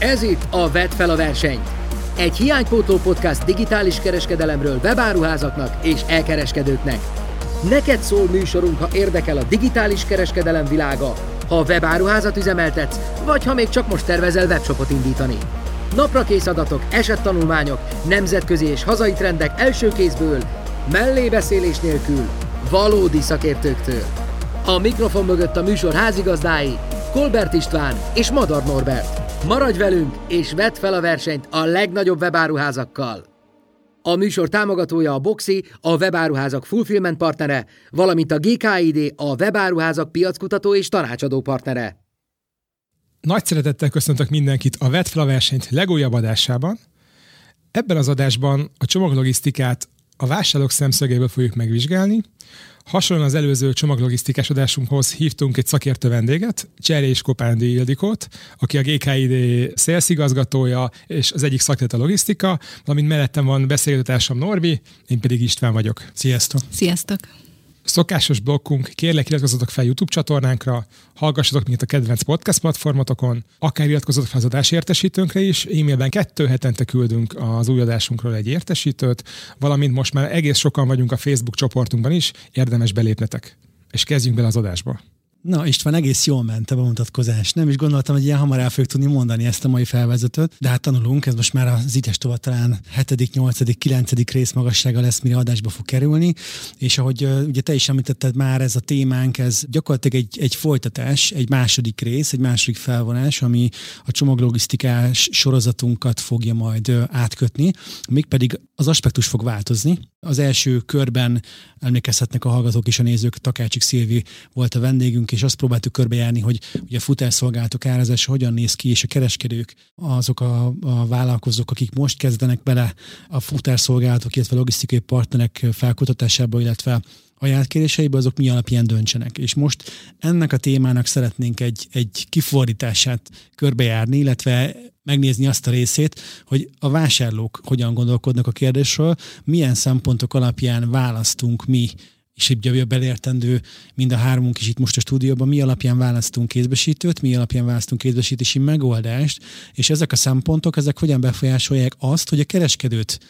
Ez itt a Vet fel a versenyt. Egy hiánypótló podcast digitális kereskedelemről webáruházaknak és elkereskedőknek. Neked szól műsorunk, ha érdekel a digitális kereskedelem világa, ha webáruházat üzemeltetsz, vagy ha még csak most tervezel webshopot indítani. Napra kész adatok, esettanulmányok, nemzetközi és hazai trendek első kézből, mellébeszélés nélkül, valódi szakértőktől. A mikrofon mögött a műsor házigazdái, Kolbert István és Madar Norbert. Maradj velünk, és vedd fel a versenyt a legnagyobb webáruházakkal! A műsor támogatója a Boxi, a webáruházak fulfillment partnere, valamint a GKID, a webáruházak piackutató és tanácsadó partnere. Nagy szeretettel köszöntök mindenkit a Vedd fel a versenyt legújabb adásában. Ebben az adásban a csomaglogisztikát a vásárlók szemszögéből fogjuk megvizsgálni, Hasonlóan az előző csomaglogisztikás adásunkhoz hívtunk egy szakértő vendéget, Cserés Kopándi Ildikót, aki a GKID szélszigazgatója és az egyik szakterület a logisztika, valamint mellettem van beszélgetőtársam Norbi, én pedig István vagyok. Sziasztok! Sziasztok! Szokásos blokkunk, kérlek iratkozzatok fel YouTube csatornánkra, hallgassatok minket a kedvenc podcast platformotokon, akár iratkozzatok fel az adás értesítőnkre is, e-mailben kettő hetente küldünk az új adásunkról egy értesítőt, valamint most már egész sokan vagyunk a Facebook csoportunkban is, érdemes belépnetek. És kezdjünk bele az adásba. Na István, egész jól ment a bemutatkozás. Nem is gondoltam, hogy ilyen hamar el fogjuk tudni mondani ezt a mai felvezetőt, de hát tanulunk, ez most már az ites tova talán 7., 8., 9. rész magassága lesz, mire adásba fog kerülni, és ahogy ugye te is említetted már, ez a témánk, ez gyakorlatilag egy, egy folytatás, egy második rész, egy második felvonás, ami a csomaglogisztikás sorozatunkat fogja majd átkötni, mégpedig az aspektus fog változni. Az első körben emlékezhetnek a hallgatók és a nézők, Takácsik Szilvi volt a vendégünk, és azt próbáltuk körbejárni, hogy ugye a futárszolgálatok árazása hogyan néz ki, és a kereskedők, azok a, a vállalkozók, akik most kezdenek bele a futárszolgálatok, illetve logisztikai partnerek felkutatásába, illetve ajánlatkéréseibe, azok mi alapján döntsenek. És most ennek a témának szeretnénk egy, egy kifordítását körbejárni, illetve megnézni azt a részét, hogy a vásárlók hogyan gondolkodnak a kérdésről, milyen szempontok alapján választunk mi és így a belértendő mind a hármunk is itt most a stúdióban, mi alapján választunk kézbesítőt, mi alapján választunk kézbesítési megoldást, és ezek a szempontok, ezek hogyan befolyásolják azt, hogy a kereskedőt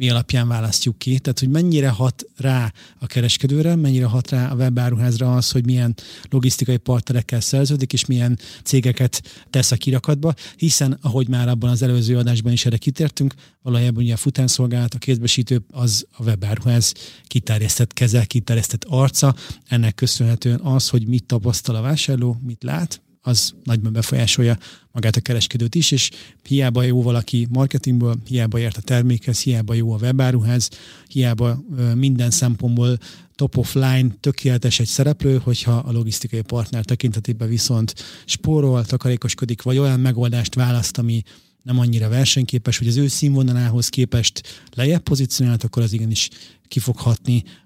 mi alapján választjuk ki, tehát hogy mennyire hat rá a kereskedőre, mennyire hat rá a webáruházra az, hogy milyen logisztikai partnerekkel szerződik, és milyen cégeket tesz a kirakatba, hiszen, ahogy már abban az előző adásban is erre kitértünk, valójában ugye a futánszolgálat, a kézbesítő az a webáruház kiterjesztett keze, kiterjesztett arca, ennek köszönhetően az, hogy mit tapasztal a vásárló, mit lát, az nagyban befolyásolja magát a kereskedőt is, és hiába jó valaki marketingből, hiába ért a termékhez, hiába jó a webáruház, hiába minden szempontból top of line tökéletes egy szereplő, hogyha a logisztikai partner tekintetében viszont spórol, takarékoskodik, vagy olyan megoldást választ, ami nem annyira versenyképes, hogy az ő színvonalához képest lejjebb pozícionált, akkor az igenis ki fog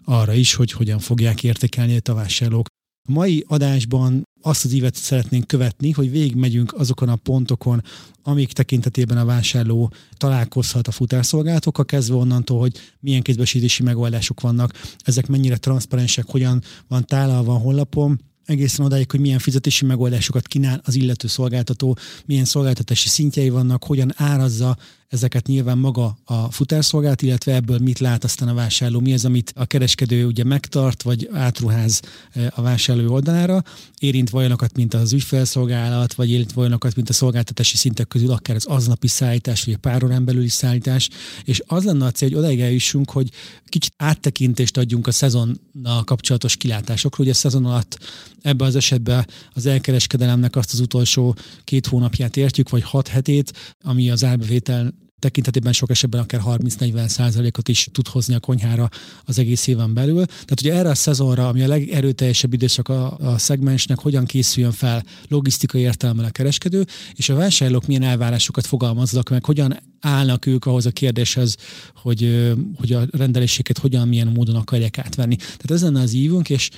arra is, hogy hogyan fogják értékelni a vásárlók. Mai adásban azt az ívet szeretnénk követni, hogy végigmegyünk azokon a pontokon, amik tekintetében a vásárló találkozhat a futárszolgálatokkal, kezdve onnantól, hogy milyen kézbesítési megoldások vannak, ezek mennyire transzparensek, hogyan van tálalva a honlapon, egészen odáig, hogy milyen fizetési megoldásokat kínál az illető szolgáltató, milyen szolgáltatási szintjei vannak, hogyan árazza ezeket nyilván maga a futárszolgálat, illetve ebből mit lát aztán a vásárló, mi az, amit a kereskedő ugye megtart, vagy átruház e, a vásárló oldalára, érint olyanokat, mint az ügyfelszolgálat, vagy érint olyanokat, mint a szolgáltatási szintek közül, akár az aznapi szállítás, vagy a pár órán belüli szállítás, és az lenne a cél, hogy odaig eljussunk, hogy kicsit áttekintést adjunk a szezonnal kapcsolatos kilátásokról. Ugye a szezon alatt ebben az esetben az elkereskedelemnek azt az utolsó két hónapját értjük, vagy hat hetét, ami az árbevétel tekintetében sok esetben akár 30-40 százalékot is tud hozni a konyhára az egész éven belül. Tehát ugye erre a szezonra, ami a legerőteljesebb időszak a, a szegmensnek, hogyan készüljön fel logisztikai értelemben a kereskedő, és a vásárlók milyen elvárásokat fogalmaznak meg, hogyan állnak ők ahhoz a kérdéshez, hogy, hogy a rendeléseket hogyan, milyen módon akarják átvenni. Tehát ez lenne az ívünk, és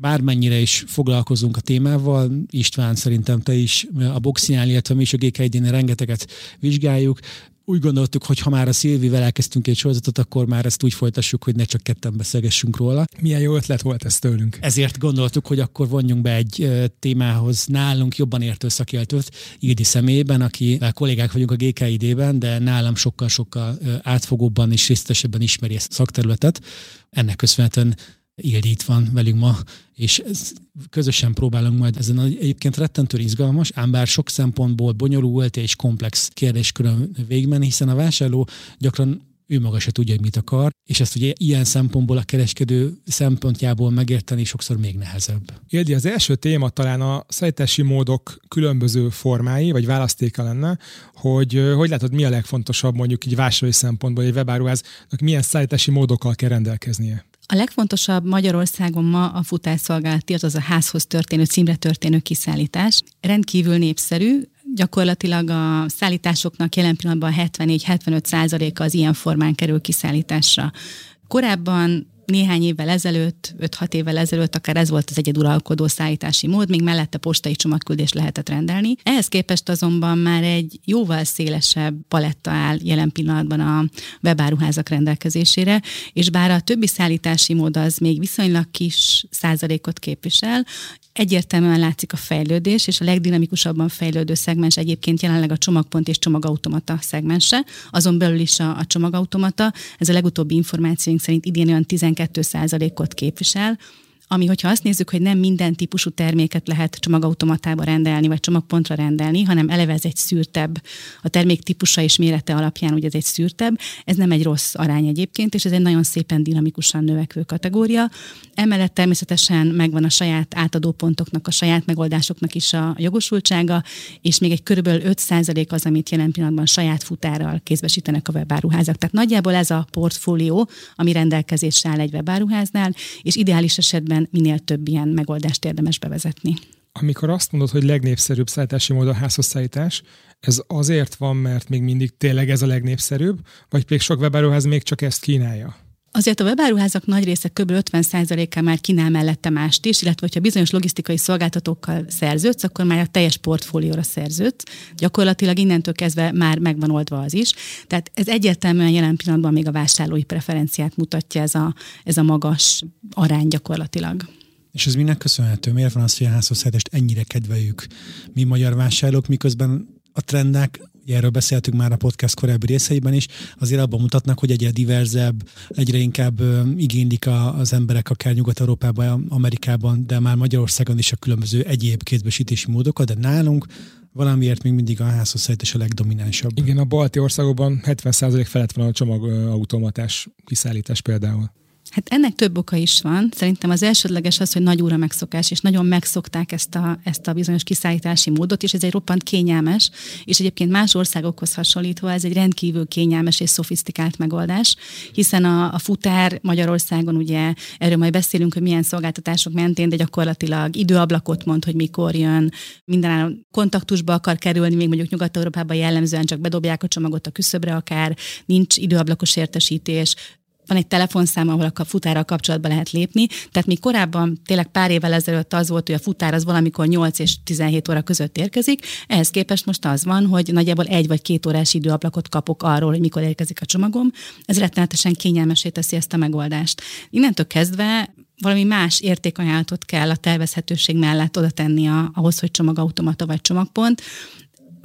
bármennyire is foglalkozunk a témával, István szerintem te is a boxinál, illetve mi is a gk rengeteget vizsgáljuk, úgy gondoltuk, hogy ha már a Szilvivel elkezdtünk egy sorozatot, akkor már ezt úgy folytassuk, hogy ne csak ketten beszélgessünk róla. Milyen jó ötlet volt ez tőlünk. Ezért gondoltuk, hogy akkor vonjunk be egy témához nálunk jobban értő szakértőt, Ildi személyében, aki kollégák vagyunk a GKID-ben, de nálam sokkal-sokkal átfogóbban és részletesebben ismeri ezt a szakterületet. Ennek köszönhetően Ildi itt van velünk ma, és közösen próbálunk majd ezen egyébként rettentő izgalmas, ám bár sok szempontból bonyolult és komplex kérdéskörön végigmenni, hiszen a vásárló gyakran ő maga se tudja, hogy mit akar, és ezt ugye ilyen szempontból a kereskedő szempontjából megérteni sokszor még nehezebb. Ildi, az első téma talán a szállítási módok különböző formái, vagy választéka lenne, hogy hogy látod, mi a legfontosabb mondjuk így vásárlói szempontból, egy webáruháznak milyen szállítási módokkal kell rendelkeznie? A legfontosabb Magyarországon ma a futárszolgálati, azaz a házhoz történő, címre történő kiszállítás. Rendkívül népszerű, gyakorlatilag a szállításoknak jelen pillanatban 74-75 százaléka az ilyen formán kerül kiszállításra. Korábban néhány évvel ezelőtt, 5-6 évvel ezelőtt akár ez volt az egyeduralkodó szállítási mód, még mellette postai csomagküldést lehetett rendelni. Ehhez képest azonban már egy jóval szélesebb paletta áll jelen pillanatban a webáruházak rendelkezésére, és bár a többi szállítási mód az még viszonylag kis százalékot képvisel, egyértelműen látszik a fejlődés, és a legdinamikusabban fejlődő szegmens egyébként jelenleg a csomagpont és csomagautomata szegmense, azon belül is a, a csomagautomata, ez a legutóbbi információink szerint idén olyan 12%-ot képvisel, ami, hogyha azt nézzük, hogy nem minden típusú terméket lehet csomagautomatába rendelni, vagy csomagpontra rendelni, hanem eleve ez egy szűrtebb, a termék típusa és mérete alapján ugye ez egy szűrtebb, ez nem egy rossz arány egyébként, és ez egy nagyon szépen dinamikusan növekvő kategória. Emellett természetesen megvan a saját átadópontoknak, a saját megoldásoknak is a jogosultsága, és még egy körülbelül 5% az, amit jelen pillanatban saját futárral kézbesítenek a webáruházak. Tehát nagyjából ez a portfólió, ami rendelkezésre áll egy webáruháznál, és ideális esetben esetben minél több ilyen megoldást érdemes bevezetni. Amikor azt mondod, hogy legnépszerűbb szállítási mód a házhoz szállítás, ez azért van, mert még mindig tényleg ez a legnépszerűbb, vagy pedig sok webáruház még csak ezt kínálja? Azért a webáruházak nagy része kb. 50%-a már kínál mellette mást is, illetve ha bizonyos logisztikai szolgáltatókkal szerződsz, akkor már a teljes portfólióra szerződsz. Gyakorlatilag innentől kezdve már megvan oldva az is. Tehát ez egyértelműen jelen pillanatban még a vásárlói preferenciát mutatja ez a, ez a magas arány gyakorlatilag. És ez minek köszönhető? Miért van az, hogy a házhozszállítást ennyire kedveljük mi magyar vásárlók, miközben a trendek erről beszéltünk már a podcast korábbi részeiben is, azért abban mutatnak, hogy egyre diverzebb, egyre inkább igénylik a, az emberek akár Nyugat-Európában, Amerikában, de már Magyarországon is a különböző egyéb kézbesítési módokat, de nálunk valamiért még mindig a házhozszállítás a legdominánsabb. Igen, a balti országokban 70% felett van a csomagautomatás kiszállítás például. Hát ennek több oka is van. Szerintem az elsődleges az, hogy nagy óra megszokás, és nagyon megszokták ezt a, ezt a bizonyos kiszállítási módot, és ez egy roppant kényelmes, és egyébként más országokhoz hasonlítva ez egy rendkívül kényelmes és szofisztikált megoldás, hiszen a, a futár Magyarországon ugye, erről majd beszélünk, hogy milyen szolgáltatások mentén, de gyakorlatilag időablakot mond, hogy mikor jön, minden kontaktusba akar kerülni, még mondjuk Nyugat-Európában jellemzően csak bedobják a csomagot a küszöbre akár, nincs időablakos értesítés, van egy telefonszám, ahol a futárral kapcsolatba lehet lépni. Tehát mi korábban, tényleg pár évvel ezelőtt az volt, hogy a futár az valamikor 8 és 17 óra között érkezik, ehhez képest most az van, hogy nagyjából egy vagy két órás időablakot kapok arról, hogy mikor érkezik a csomagom. Ez rettenetesen kényelmesé teszi ezt a megoldást. Innentől kezdve valami más értékajánlatot kell a tervezhetőség mellett oda tenni a, ahhoz, hogy csomagautomata vagy csomagpont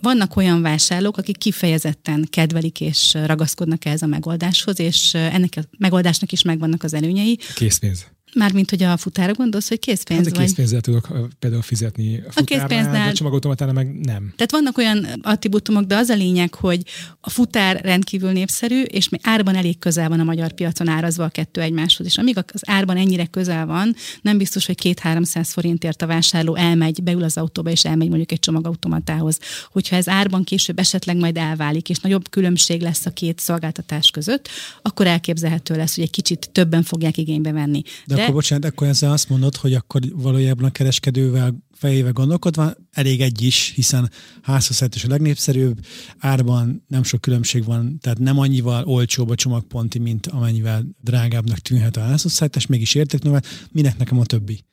vannak olyan vásárlók, akik kifejezetten kedvelik és ragaszkodnak ehhez a megoldáshoz, és ennek a megoldásnak is megvannak az előnyei. Készpénz. Mármint, hogy a futára gondolsz, hogy készpénz hát a készpénzzel vagy? tudok például fizetni a, a készpénznál. A csomagautomatánál meg nem. Tehát vannak olyan attribútumok, de az a lényeg, hogy a futár rendkívül népszerű, és még árban elég közel van a magyar piacon árazva a kettő egymáshoz. És amíg az árban ennyire közel van, nem biztos, hogy két-háromszáz forintért a vásárló elmegy, beül az autóba, és elmegy mondjuk egy csomagautomatához. Hogyha ez árban később esetleg majd elválik, és nagyobb különbség lesz a két szolgáltatás között, akkor elképzelhető lesz, hogy egy kicsit többen fogják igénybe venni. De, de akkor bocsánat, akkor ezzel azt mondod, hogy akkor valójában a kereskedővel fejével gondolkodva elég egy is, hiszen házhozszállítás a legnépszerűbb, árban nem sok különbség van, tehát nem annyival olcsóbb a csomagponti, mint amennyivel drágábbnak tűnhet a házhozszállítás, mégis értéknövel, minek nekem a többi?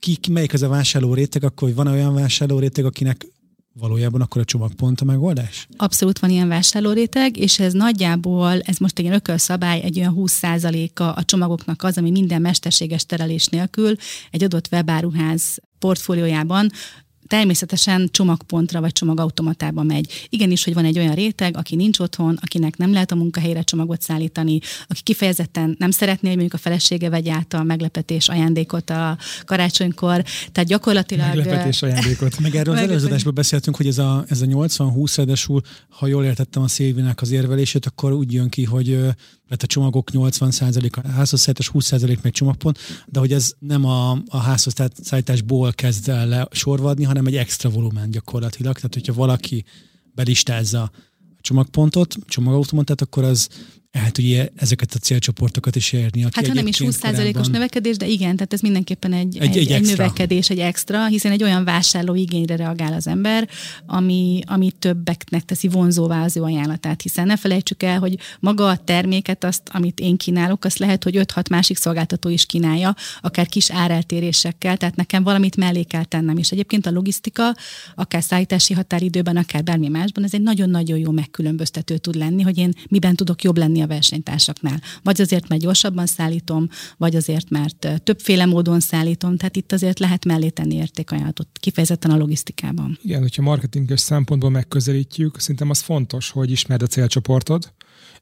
ki, ki melyik az a vásárló réteg, akkor hogy van olyan vásárló réteg, akinek valójában akkor a csomagpont a megoldás? Abszolút van ilyen vásárlóréteg, és ez nagyjából, ez most egy ilyen ökölszabály, egy olyan 20%-a a csomagoknak az, ami minden mesterséges terelés nélkül egy adott webáruház portfóliójában természetesen csomagpontra vagy csomagautomatába megy. Igenis, hogy van egy olyan réteg, aki nincs otthon, akinek nem lehet a munkahelyre csomagot szállítani, aki kifejezetten nem szeretné, hogy mondjuk a felesége vegye át a meglepetés ajándékot a karácsonykor. Tehát gyakorlatilag... Meglepetés ajándékot. Meg erről az előződésből beszéltünk, hogy ez a, ez a 80-20, ráadásul, ha jól értettem a Szilvinek az érvelését, akkor úgy jön ki, hogy mert a csomagok 80% a házhozszállítás, 20% meg csomagpont, de hogy ez nem a, a házhozszállításból kezd el sorvadni, hanem egy extra volumen gyakorlatilag. Tehát, hogyha valaki belistázza a csomagpontot, csomagautomatát, akkor az el tudja ezeket a célcsoportokat is érni. Hát ha nem is 20%-os korábban... növekedés, de igen, tehát ez mindenképpen egy, egy, egy, egy, növekedés, egy extra, hiszen egy olyan vásárló igényre reagál az ember, ami, ami többeknek teszi vonzóvá az ő ajánlatát, hiszen ne felejtsük el, hogy maga a terméket, azt, amit én kínálok, azt lehet, hogy 5-6 másik szolgáltató is kínálja, akár kis áreltérésekkel, tehát nekem valamit mellé kell tennem. És egyébként a logisztika, akár szállítási határidőben, akár bármi másban, ez egy nagyon-nagyon jó megkülönböztető tud lenni, hogy én miben tudok jobb lenni a versenytársaknál. Vagy azért, mert gyorsabban szállítom, vagy azért, mert többféle módon szállítom, tehát itt azért lehet mellé tenni értékajánlatot, kifejezetten a logisztikában. Igen, hogyha marketinges szempontból megközelítjük, szerintem az fontos, hogy ismerd a célcsoportod,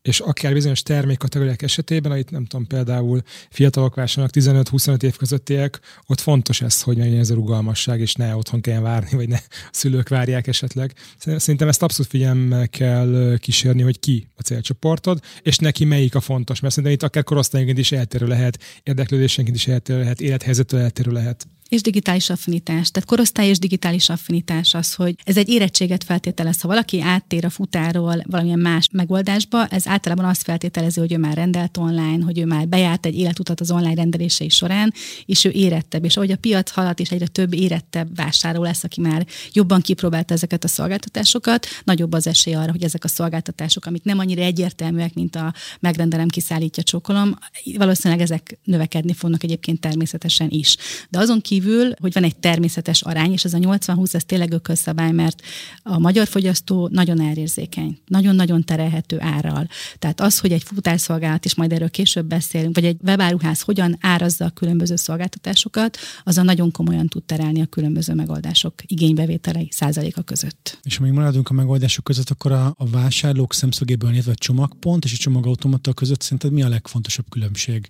és akár bizonyos termékkategóriák esetében, itt nem tudom, például fiatalok vásárolnak 15-25 év közöttiek, ott fontos ez, hogy megyen ez a rugalmasság, és ne otthon kelljen várni, vagy ne a szülők várják esetleg. Szerintem ezt abszolút figyelemmel kell kísérni, hogy ki a célcsoportod, és neki melyik a fontos, mert szerintem itt akár korosztályként is eltérő lehet, érdeklődésenként is eltérő lehet, élethelyzetől eltérő lehet és digitális affinitás. Tehát korosztály és digitális affinitás az, hogy ez egy érettséget feltételez. Ha valaki áttér a futáról valamilyen más megoldásba, ez általában azt feltételezi, hogy ő már rendelt online, hogy ő már bejárt egy életutat az online rendelései során, és ő érettebb. És ahogy a piac halad, és egyre több érettebb vásárló lesz, aki már jobban kipróbálta ezeket a szolgáltatásokat, nagyobb az esély arra, hogy ezek a szolgáltatások, amik nem annyira egyértelműek, mint a megrendelem, kiszállítja, csokolom, valószínűleg ezek növekedni fognak egyébként természetesen is. De azon kívül kívül, hogy van egy természetes arány, és ez a 80-20, ez tényleg ökölszabály, mert a magyar fogyasztó nagyon elérzékeny, nagyon-nagyon terelhető árral. Tehát az, hogy egy futárszolgálat, és majd erről később beszélünk, vagy egy webáruház hogyan árazza a különböző szolgáltatásokat, a nagyon komolyan tud terelni a különböző megoldások igénybevételei százaléka között. És ha még maradunk a megoldások között, akkor a, a vásárlók szemszögéből nézve a csomagpont és a csomagautomata között szerinted mi a legfontosabb különbség?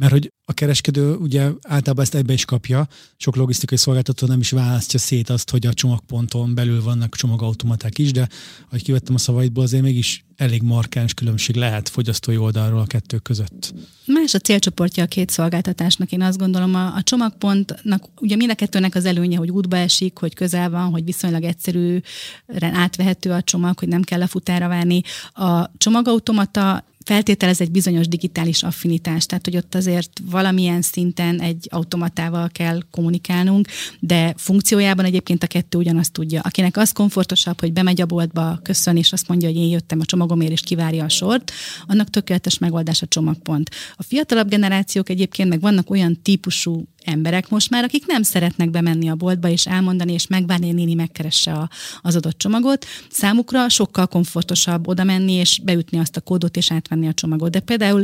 Mert hogy a kereskedő ugye általában ezt ebbe is kapja, sok logisztikai szolgáltató nem is választja szét azt, hogy a csomagponton belül vannak csomagautomaták is, de ahogy kivettem a szavaidból, azért mégis elég markáns különbség lehet fogyasztói oldalról a kettő között. Más a célcsoportja a két szolgáltatásnak. Én azt gondolom, a, a csomagpontnak, ugye mind a kettőnek az előnye, hogy útba esik, hogy közel van, hogy viszonylag egyszerűen átvehető a csomag, hogy nem kell a futára várni. A csomagautomata feltételez egy bizonyos digitális affinitást, tehát hogy ott azért valamilyen szinten egy automatával kell kommunikálnunk, de funkciójában egyébként a kettő ugyanazt tudja. Akinek az komfortosabb, hogy bemegy a boltba, köszön, és azt mondja, hogy én jöttem a csomagomért, és kivárja a sort, annak tökéletes megoldás a csomagpont. A fiatalabb generációk egyébként meg vannak olyan típusú emberek most már, akik nem szeretnek bemenni a boltba és elmondani, és megvárni, hogy néni megkeresse a, az adott csomagot. Számukra sokkal komfortosabb oda menni, és beütni azt a kódot, és átvenni a csomagot. De például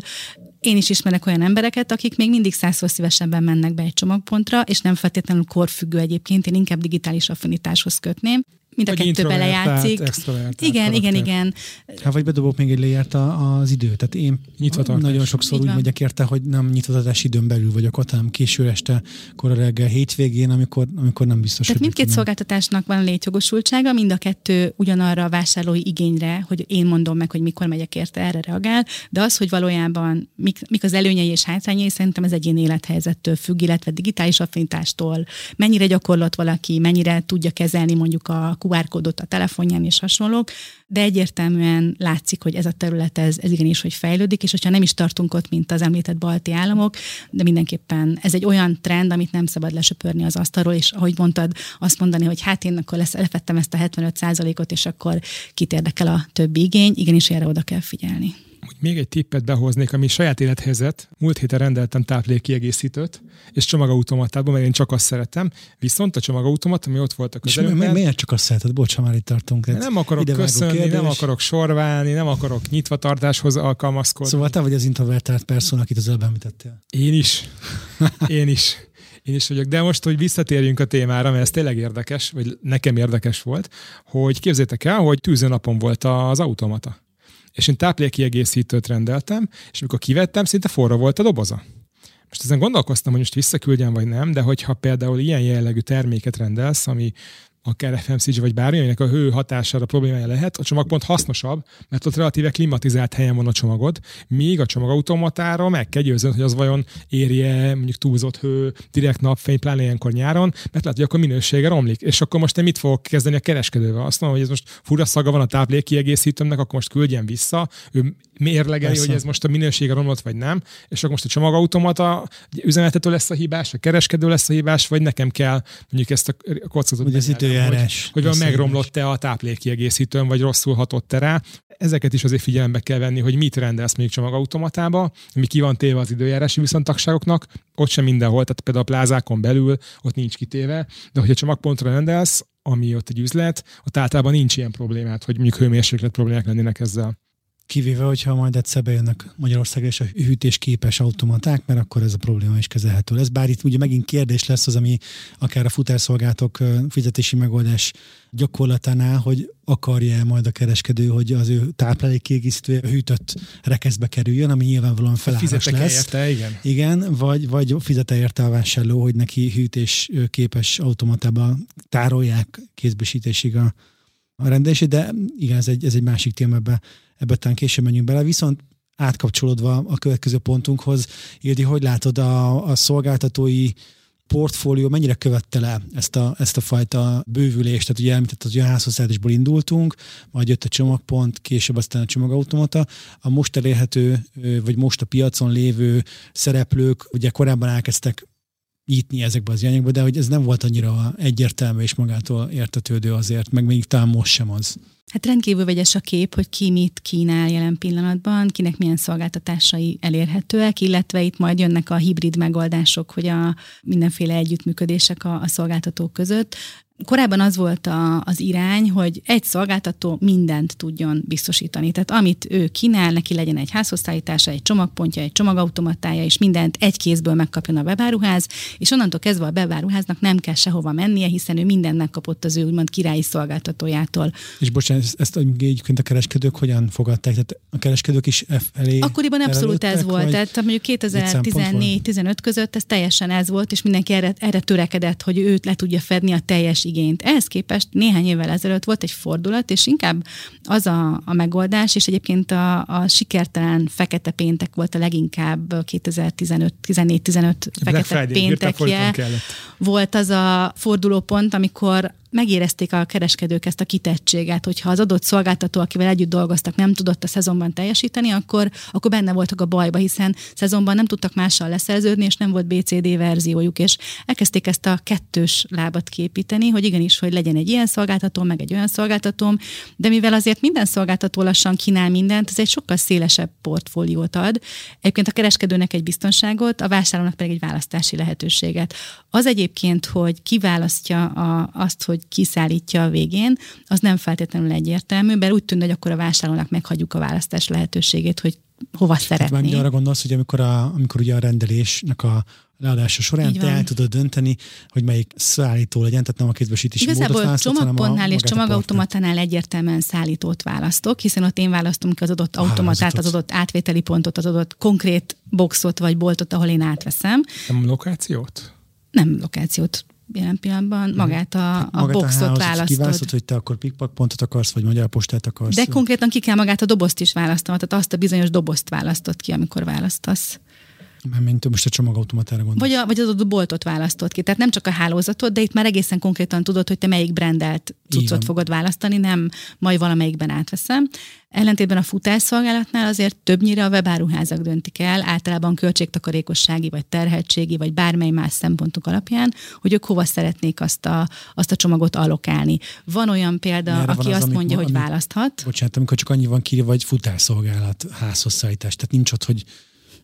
én is ismerek olyan embereket, akik még mindig százszor szívesebben mennek be egy csomagpontra, és nem feltétlenül korfüggő egyébként, én inkább digitális affinitáshoz kötném mind a kettő belejátszik. Igen, igen, igen. Hát vagy bedobok még egy lejárt az idő. Tehát én Nyitvatartás. nagyon sokszor úgy megyek érte, hogy nem nyitvatartás időn belül vagyok ott, hanem késő este, kora reggel, hétvégén, amikor, amikor nem biztos, Tehát mindkét szolgáltatásnak van létjogosultsága, mind a kettő ugyanarra a vásárlói igényre, hogy én mondom meg, hogy mikor megyek érte, erre reagál, de az, hogy valójában mik, mik az előnyei és hátrányai, szerintem ez egyén élethelyzettől függ, illetve digitális affinitástól, mennyire gyakorlott valaki, mennyire tudja kezelni mondjuk a QR kódot a telefonján és hasonlók, de egyértelműen látszik, hogy ez a terület ez, ez igenis, hogy fejlődik, és hogyha nem is tartunk ott, mint az említett balti államok, de mindenképpen ez egy olyan trend, amit nem szabad lesöpörni az asztalról, és ahogy mondtad, azt mondani, hogy hát én akkor lesz, lefettem ezt a 75 ot és akkor kit érdekel a többi igény, igenis erre oda kell figyelni. Még egy tippet behoznék, ami saját élethelyzet. Múlt héten rendeltem táplékkiegészítőt, és csomagautomatában, mert én csak azt szeretem. Viszont a csomagautomat, ami ott volt a közelünkben... És mi, miért csak azt szereted? Bocs, már itt tartunk. Nem akarok köszönni, kérdés. nem akarok sorválni, nem akarok nyitvatartáshoz alkalmazkodni. Szóval te vagy az introvertált perszon, akit az előbb említettél. Én is. Én is. Én is vagyok. De most, hogy visszatérjünk a témára, mert ez tényleg érdekes, vagy nekem érdekes volt, hogy képzétek el, hogy tűzőnapon volt az automata és én táplékkiegészítőt rendeltem, és amikor kivettem, szinte forró volt a doboza. Most ezen gondolkoztam, hogy most visszaküldjem, vagy nem, de hogyha például ilyen jellegű terméket rendelsz, ami akár FMCG vagy bármi, aminek a hő hatására problémája lehet, a csomag pont hasznosabb, mert ott relatíve klimatizált helyen van a csomagod, míg a csomagautomatára meg kell győzni, hogy az vajon érje mondjuk túlzott hő, direkt napfény, pláne ilyenkor nyáron, mert lehet, hogy akkor minősége romlik. És akkor most én mit fogok kezdeni a kereskedővel? Azt mondom, hogy ez most fura szaga van a táplékkiegészítőmnek, akkor most küldjen vissza. Ő mérlegeli, Persze. hogy ez most a minősége romlott, vagy nem, és akkor most a csomagautomata üzemeltető lesz a hibás, a kereskedő lesz a hibás, vagy nekem kell mondjuk ezt a kockázatot. Ugye az időjárás. Hogy, hogy megromlott-e a táplékkiegészítőn, vagy rosszul hatott-e rá. Ezeket is azért figyelembe kell venni, hogy mit rendelsz mondjuk csomagautomatába, mi ki van téve az időjárási viszontagságoknak, ott sem mindenhol, tehát például a plázákon belül ott nincs kitéve, de hogyha csomagpontra rendelsz, ami ott egy üzlet, ott általában nincs ilyen problémát, hogy mondjuk hőmérséklet problémák lennének ezzel. Kivéve, hogyha majd egyszer bejönnek Magyarországra és a hűtésképes automaták, mert akkor ez a probléma is kezelhető lesz. Bár itt ugye megint kérdés lesz az, ami akár a futárszolgálatok fizetési megoldás gyakorlatánál, hogy akarja majd a kereskedő, hogy az ő táplálékkiegészítője hűtött rekeszbe kerüljön, ami nyilvánvalóan feláras lesz. Érte, igen. Igen, vagy, vagy fizet érte a vásárló, hogy neki hűtés képes automatába tárolják kézbesítésig a, a rendelését, de igen, ez egy, ez egy másik téma ebbe ebbe talán később menjünk bele, viszont átkapcsolódva a következő pontunkhoz, Ildi, hogy látod a, a szolgáltatói portfólió mennyire követte le ezt a, ezt a fajta bővülést? Tehát ugye említett, hogy a házhozszállításból indultunk, majd jött a csomagpont, később aztán a csomagautomata. A most elérhető, vagy most a piacon lévő szereplők ugye korábban elkezdtek nyitni ezekbe az irányokba, de hogy ez nem volt annyira egyértelmű és magától értetődő azért, meg még talán most sem az. Hát rendkívül vegyes a kép, hogy ki mit kínál jelen pillanatban, kinek milyen szolgáltatásai elérhetőek, illetve itt majd jönnek a hibrid megoldások, hogy a mindenféle együttműködések a, a szolgáltatók között. Korábban az volt a, az irány, hogy egy szolgáltató mindent tudjon biztosítani. Tehát amit ő kínál, neki legyen egy házhoztállítása, egy csomagpontja, egy csomagautomatája, és mindent egy kézből megkapjon a webáruház, és onnantól kezdve a webáruháznak nem kell sehova mennie, hiszen ő mindent megkapott az ő úgymond királyi szolgáltatójától. És bocsánat, ezt, ezt egyébként a kereskedők hogyan fogadták? Tehát a kereskedők is F elé Akkoriban abszolút ez volt. Tehát mondjuk 2014-15 között ez teljesen ez volt, és mindenki erre, erre törekedett, hogy őt le tudja fedni a teljes igényt. Ehhez képest néhány évvel ezelőtt volt egy fordulat, és inkább az a, a megoldás, és egyébként a, a sikertelen fekete péntek volt a leginkább 2015-14-15 fekete péntekje. Volt az a fordulópont, amikor megérezték a kereskedők ezt a kitettséget, hogyha az adott szolgáltató, akivel együtt dolgoztak, nem tudott a szezonban teljesíteni, akkor, akkor benne voltak a bajba, hiszen szezonban nem tudtak mással leszerződni, és nem volt BCD verziójuk, és elkezdték ezt a kettős lábat képíteni, hogy igenis, hogy legyen egy ilyen szolgáltató, meg egy olyan szolgáltatóm, de mivel azért minden szolgáltató lassan kínál mindent, ez egy sokkal szélesebb portfóliót ad. Egyébként a kereskedőnek egy biztonságot, a vásárlónak pedig egy választási lehetőséget. Az egyébként, hogy kiválasztja a, azt, hogy kiszállítja a végén, az nem feltétlenül egyértelmű, mert úgy tűnik, hogy akkor a vásárlónak meghagyjuk a választás lehetőségét, hogy hova szeretné. Tehát arra gondolsz, hogy amikor, a, amikor ugye a rendelésnek a leadása során te el tudod dönteni, hogy melyik szállító legyen, tehát nem a kézbesítési Igazából módot választod, csomagpontnál és csomagautomatánál egyértelműen szállítót választok, hiszen ott én választom ki az adott automatát, az adott átvételi pontot, az adott konkrét boxot vagy boltot, ahol én átveszem. Nem lokációt? Nem lokációt jelen pillanatban mhm. magát a, a magát boxot a választod. Kiválasztod, hogy te akkor pikpak pontot akarsz, vagy magyar postát akarsz. De konkrétan ki kell magát a dobozt is választani, tehát azt a bizonyos dobozt választod ki, amikor választasz. Mint most a csomagautomatára gondolsz. Vagy, a, vagy az adott boltot választott ki. Tehát nem csak a hálózatot, de itt már egészen konkrétan tudod, hogy te melyik brandelt cuccot fogod választani, nem majd valamelyikben átveszem. Ellentétben a futásszolgálatnál azért többnyire a webáruházak döntik el, általában költségtakarékossági, vagy terheltségi, vagy bármely más szempontok alapján, hogy ők hova szeretnék azt a, azt a csomagot allokálni. Van olyan példa, Merre aki az, azt mondja, hogy választhat. Bocsánat, amikor csak annyi van kírva, vagy futásszolgálat, házhozszállítás. Tehát nincs ott, hogy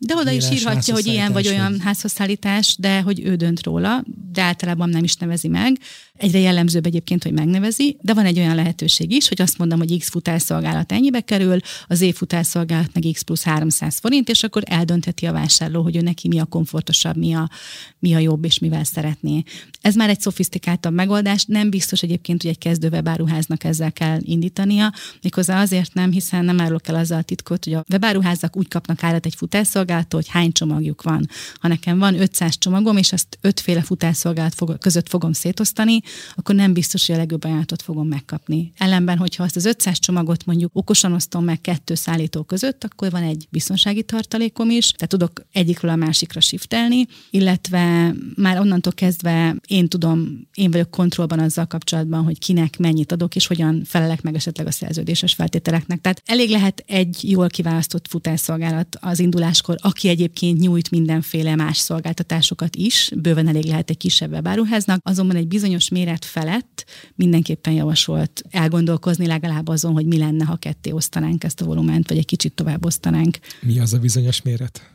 de oda is írhatja, hogy ilyen vagy olyan házhozszállítás, de hogy ő dönt róla, de általában nem is nevezi meg. Egyre jellemzőbb egyébként, hogy megnevezi, de van egy olyan lehetőség is, hogy azt mondom, hogy X futárszolgálat ennyibe kerül, az év futárszolgálat meg X plusz 300 forint, és akkor eldöntheti a vásárló, hogy ő neki mi a komfortosabb, mi a, mi a jobb, és mivel szeretné. Ez már egy szofisztikáltabb megoldás, nem biztos egyébként, hogy egy kezdő webáruháznak ezzel kell indítania, méghozzá azért nem, hiszen nem árulok el azzal a titkot, hogy a webáruházak úgy kapnak árat egy futárszolgálattól, hogy hány csomagjuk van. Ha nekem van 500 csomagom, és ezt ötféle futárszolgálat fog, között fogom szétosztani, akkor nem biztos, hogy a legjobb ajánlatot fogom megkapni. Ellenben, hogyha azt az 500 csomagot mondjuk okosan osztom meg kettő szállító között, akkor van egy biztonsági tartalékom is, tehát tudok egyikről a másikra shiftelni, illetve már onnantól kezdve én tudom, én vagyok kontrollban azzal kapcsolatban, hogy kinek mennyit adok, és hogyan felelek meg esetleg a szerződéses feltételeknek. Tehát elég lehet egy jól kiválasztott futásszolgálat az induláskor, aki egyébként nyújt mindenféle más szolgáltatásokat is, bőven elég lehet egy kisebb webáruháznak, azonban egy bizonyos méret felett mindenképpen javasolt elgondolkozni legalább azon, hogy mi lenne, ha ketté osztanánk ezt a volument, vagy egy kicsit tovább osztanánk. Mi az a bizonyos méret?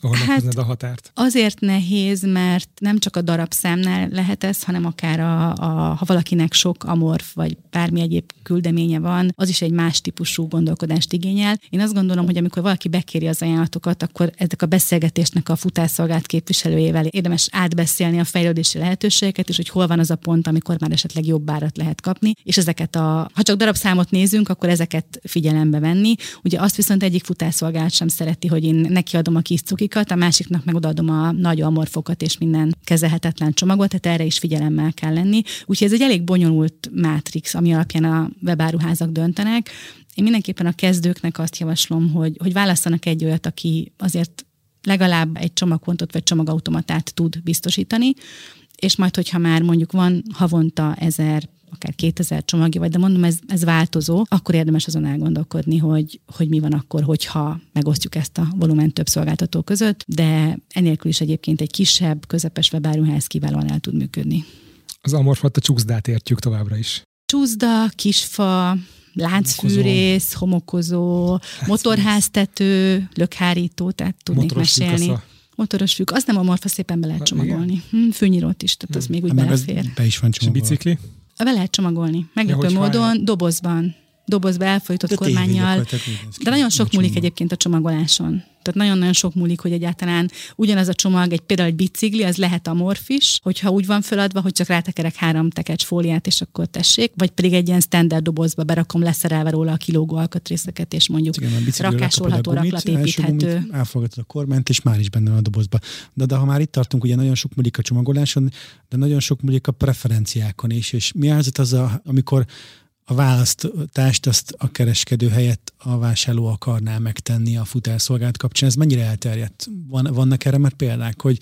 Ahol hát a határt? Azért nehéz, mert nem csak a darabszámnál lehet ez, hanem akár a, a, ha valakinek sok amorf vagy bármi egyéb küldeménye van, az is egy más típusú gondolkodást igényel. Én azt gondolom, hogy amikor valaki bekéri az ajánlatokat, akkor ezek a beszélgetésnek a futásszolgált képviselőjével érdemes átbeszélni a fejlődési lehetőségeket, és hogy hol van az a pont, amikor már esetleg jobb árat lehet kapni, és ezeket a, ha csak darabszámot nézünk, akkor ezeket figyelembe venni. Ugye azt viszont egyik futásszolgálat sem szereti, hogy én neki adom a kis cuki cukikat, a másiknak meg a nagy amorfokat és minden kezelhetetlen csomagot, tehát erre is figyelemmel kell lenni. Úgyhogy ez egy elég bonyolult mátrix, ami alapján a webáruházak döntenek. Én mindenképpen a kezdőknek azt javaslom, hogy, hogy válasszanak egy olyat, aki azért legalább egy csomagpontot vagy csomagautomatát tud biztosítani, és majd, hogyha már mondjuk van havonta ezer akár 2000 csomagja vagy, de mondom, ez, ez változó, akkor érdemes azon elgondolkodni, hogy, hogy mi van akkor, hogyha megosztjuk ezt a volumen több szolgáltató között, de enélkül is egyébként egy kisebb, közepes webáruház kiválóan el tud működni. Az amorfat a csúszdát értjük továbbra is. Csúszda, kisfa, láncfűrész, homokozó, motorháztető, lökhárító, tehát tudnék Motoros mesélni. Fűkasza. Motoros fűk, az nem a morfa szépen be lehet csomagolni. Hm, fűnyírót is, tehát az még úgy belefér. Be is van csomagolva. bicikli? Be lehet csomagolni. Meglepő módon, dobozban dobozba elfolytott kormányjal. De nagyon sok múlik egyébként a csomagoláson. Tehát nagyon-nagyon sok múlik, hogy egyáltalán ugyanaz a csomag, egy például egy bicikli, az lehet amorf is, hogyha úgy van feladva, hogy csak rátekerek három tekecs fóliát, és akkor tessék, vagy pedig egy ilyen standard dobozba berakom leszerelve róla a kilógó alkatrészeket, és mondjuk Igen, rakásolható, raklatépíthető. Elfogadod a kormányt, és már is benne van a dobozba. De, de ha már itt tartunk, ugye nagyon sok múlik a csomagoláson, de nagyon sok múlik a preferenciákon is, és mi az az, a, amikor a választást azt a kereskedő helyett a vásárló akarná megtenni a futárszolgált kapcsán. Ez mennyire elterjedt? Van, vannak erre már példák, hogy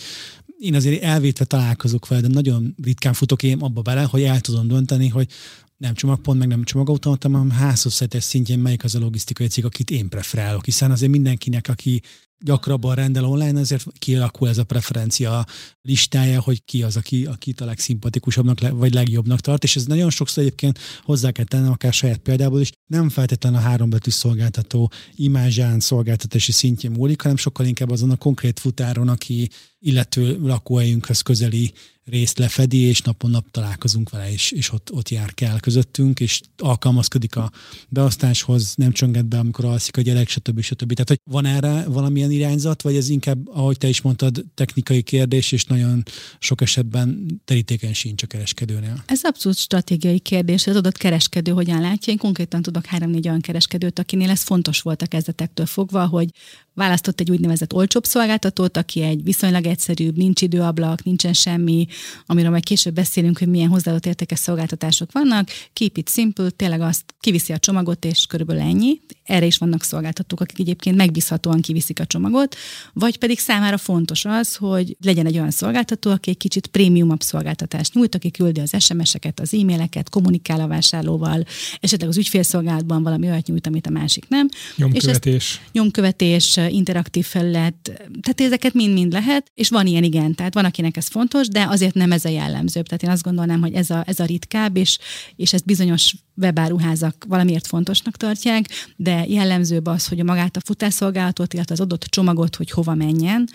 én azért elvétve találkozok vele, de nagyon ritkán futok én abba bele, hogy el tudom dönteni, hogy nem csomagpont, meg nem csomagautomata, hanem házhozszállítás szintjén melyik az a logisztikai cég, akit én preferálok, hiszen azért mindenkinek, aki gyakrabban rendel online, ezért kialakul ez a preferencia listája, hogy ki az, aki, akit a legszimpatikusabbnak vagy legjobbnak tart, és ez nagyon sokszor egyébként hozzá kell tennem, akár saját példából is, nem feltétlenül a hárombetű szolgáltató imázsán, szolgáltatási szintjén múlik, hanem sokkal inkább azon a konkrét futáron, aki illető lakóhelyünkhöz közeli részt lefedi, és napon nap találkozunk vele, és, és ott, ott jár kell közöttünk, és alkalmazkodik a beosztáshoz, nem csönget be, amikor alszik a gyerek, stb. stb. Tehát, hogy van erre valamilyen irányzat, vagy ez inkább, ahogy te is mondtad, technikai kérdés, és nagyon sok esetben terítéken sincs a kereskedőnél? Ez abszolút stratégiai kérdés, az adott kereskedő hogyan látja. Én konkrétan tudok három-négy olyan kereskedőt, akinél ez fontos volt a kezdetektől fogva, hogy választott egy úgynevezett olcsóbb szolgáltatót, aki egy viszonylag egyszerűbb, nincs időablak, nincsen semmi, amiről majd később beszélünk, hogy milyen hozzáadott értékes szolgáltatások vannak. Keep it simple, tényleg azt kiviszi a csomagot, és körülbelül ennyi. Erre is vannak szolgáltatók, akik egyébként megbízhatóan kiviszik a csomagot, vagy pedig számára fontos az, hogy legyen egy olyan szolgáltató, aki egy kicsit prémiumabb szolgáltatást nyújt, aki küldi az SMS-eket, az e-maileket, kommunikál a vásárlóval, esetleg az ügyfélszolgálatban valami olyat nyújt, amit a másik nem. Nyomkövetés. És ezt, nyomkövetés, interaktív felület, tehát ezeket mind-mind lehet, és van ilyen igen, tehát van, akinek ez fontos, de azért nem ez a jellemzőbb. Tehát én azt gondolnám, hogy ez a, ez a ritkább, és, és ezt bizonyos webáruházak valamiért fontosnak tartják, de jellemzőbb az, hogy a magát a futásszolgálatot, illetve az adott csomagot, hogy hova menjen,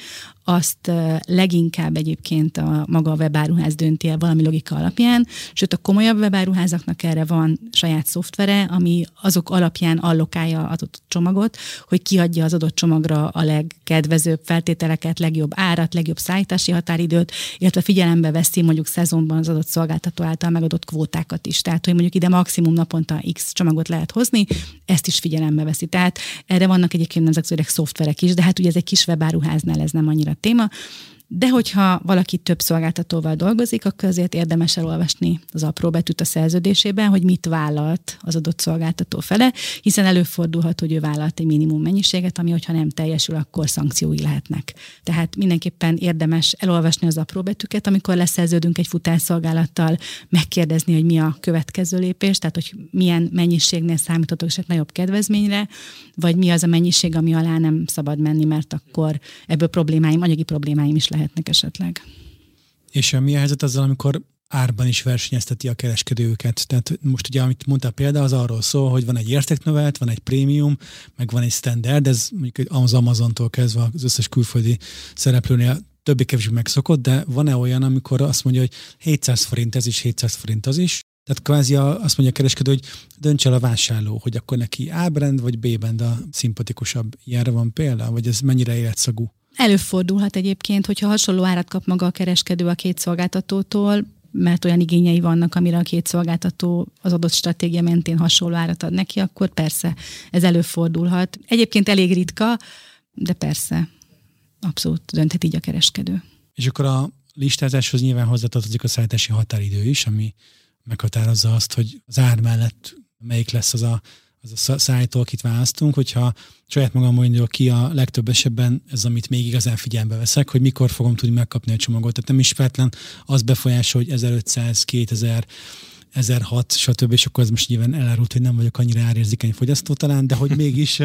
azt leginkább egyébként a maga a webáruház dönti el valami logika alapján, sőt a komolyabb webáruházaknak erre van saját szoftvere, ami azok alapján allokálja az adott csomagot, hogy kiadja az adott csomagra a legkedvezőbb feltételeket, legjobb árat, legjobb szállítási határidőt, illetve figyelembe veszi mondjuk szezonban az adott szolgáltató által megadott kvótákat is. Tehát, hogy mondjuk ide maximum naponta X csomagot lehet hozni, ezt is figyelembe veszi. Tehát erre vannak egyébként nemzetközileg szoftverek is, de hát ugye ez egy kis webáruháznál ez nem annyira téma. De hogyha valaki több szolgáltatóval dolgozik, akkor azért érdemes elolvasni az apró betűt a szerződésében, hogy mit vállalt az adott szolgáltató fele, hiszen előfordulhat, hogy ő vállalt egy minimum mennyiséget, ami hogyha nem teljesül, akkor szankciói lehetnek. Tehát mindenképpen érdemes elolvasni az apró betűket, amikor leszerződünk egy futásszolgálattal, megkérdezni, hogy mi a következő lépés, tehát hogy milyen mennyiségnél számíthatok esetleg nagyobb kedvezményre, vagy mi az a mennyiség, ami alá nem szabad menni, mert akkor ebből problémáim, anyagi problémáim is lehet lehetnek esetleg. És mi a helyzet azzal, amikor árban is versenyezteti a kereskedőket. Tehát most ugye, amit mondtál példa, az arról szól, hogy van egy értéknövelt, van egy prémium, meg van egy standard, ez mondjuk az Amazontól kezdve az összes külföldi szereplőnél többé kevésbé megszokott, de van-e olyan, amikor azt mondja, hogy 700 forint ez is, 700 forint az is, tehát kvázi azt mondja a kereskedő, hogy dönts el a vásárló, hogy akkor neki A-brand vagy B-brand a szimpatikusabb. Ilyenre van példa, vagy ez mennyire életszagú? Előfordulhat egyébként, hogyha hasonló árat kap maga a kereskedő a két szolgáltatótól, mert olyan igényei vannak, amire a két szolgáltató az adott stratégia mentén hasonló árat ad neki, akkor persze ez előfordulhat. Egyébként elég ritka, de persze abszolút dönthet így a kereskedő. És akkor a listázáshoz nyilván hozzátartozik a szállítási határidő is, ami meghatározza azt, hogy az ár mellett melyik lesz az a az a szállító, akit választunk, hogyha saját magam mondjuk ki a legtöbb esetben ez, amit még igazán figyelembe veszek, hogy mikor fogom tudni megkapni a csomagot. Tehát nem is feltétlen az befolyásol, hogy 1500, 2000, 1006, stb. És akkor ez most nyilván elárult, hogy nem vagyok annyira árérzékeny fogyasztó talán, de hogy mégis,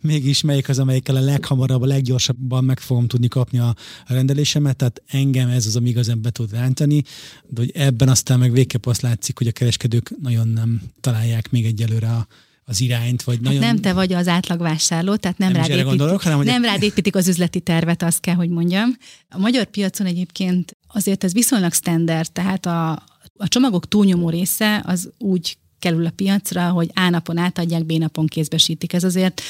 mégis melyik az, amelyikkel a leghamarabb, a leggyorsabban meg fogom tudni kapni a rendelésemet, tehát engem ez az, ami igazán be tud rántani, de hogy ebben aztán meg végképp azt látszik, hogy a kereskedők nagyon nem találják még egyelőre a, az irányt, vagy hát nagyon... Nem te vagy az átlagvásárló, tehát nem, nem rád, építik, gondolok, hanem, hogy nem rád építik az üzleti tervet, azt kell, hogy mondjam. A magyar piacon egyébként azért ez viszonylag standard, tehát a, a csomagok túlnyomó része az úgy kerül a piacra, hogy A napon átadják, B napon kézbesítik. Ez azért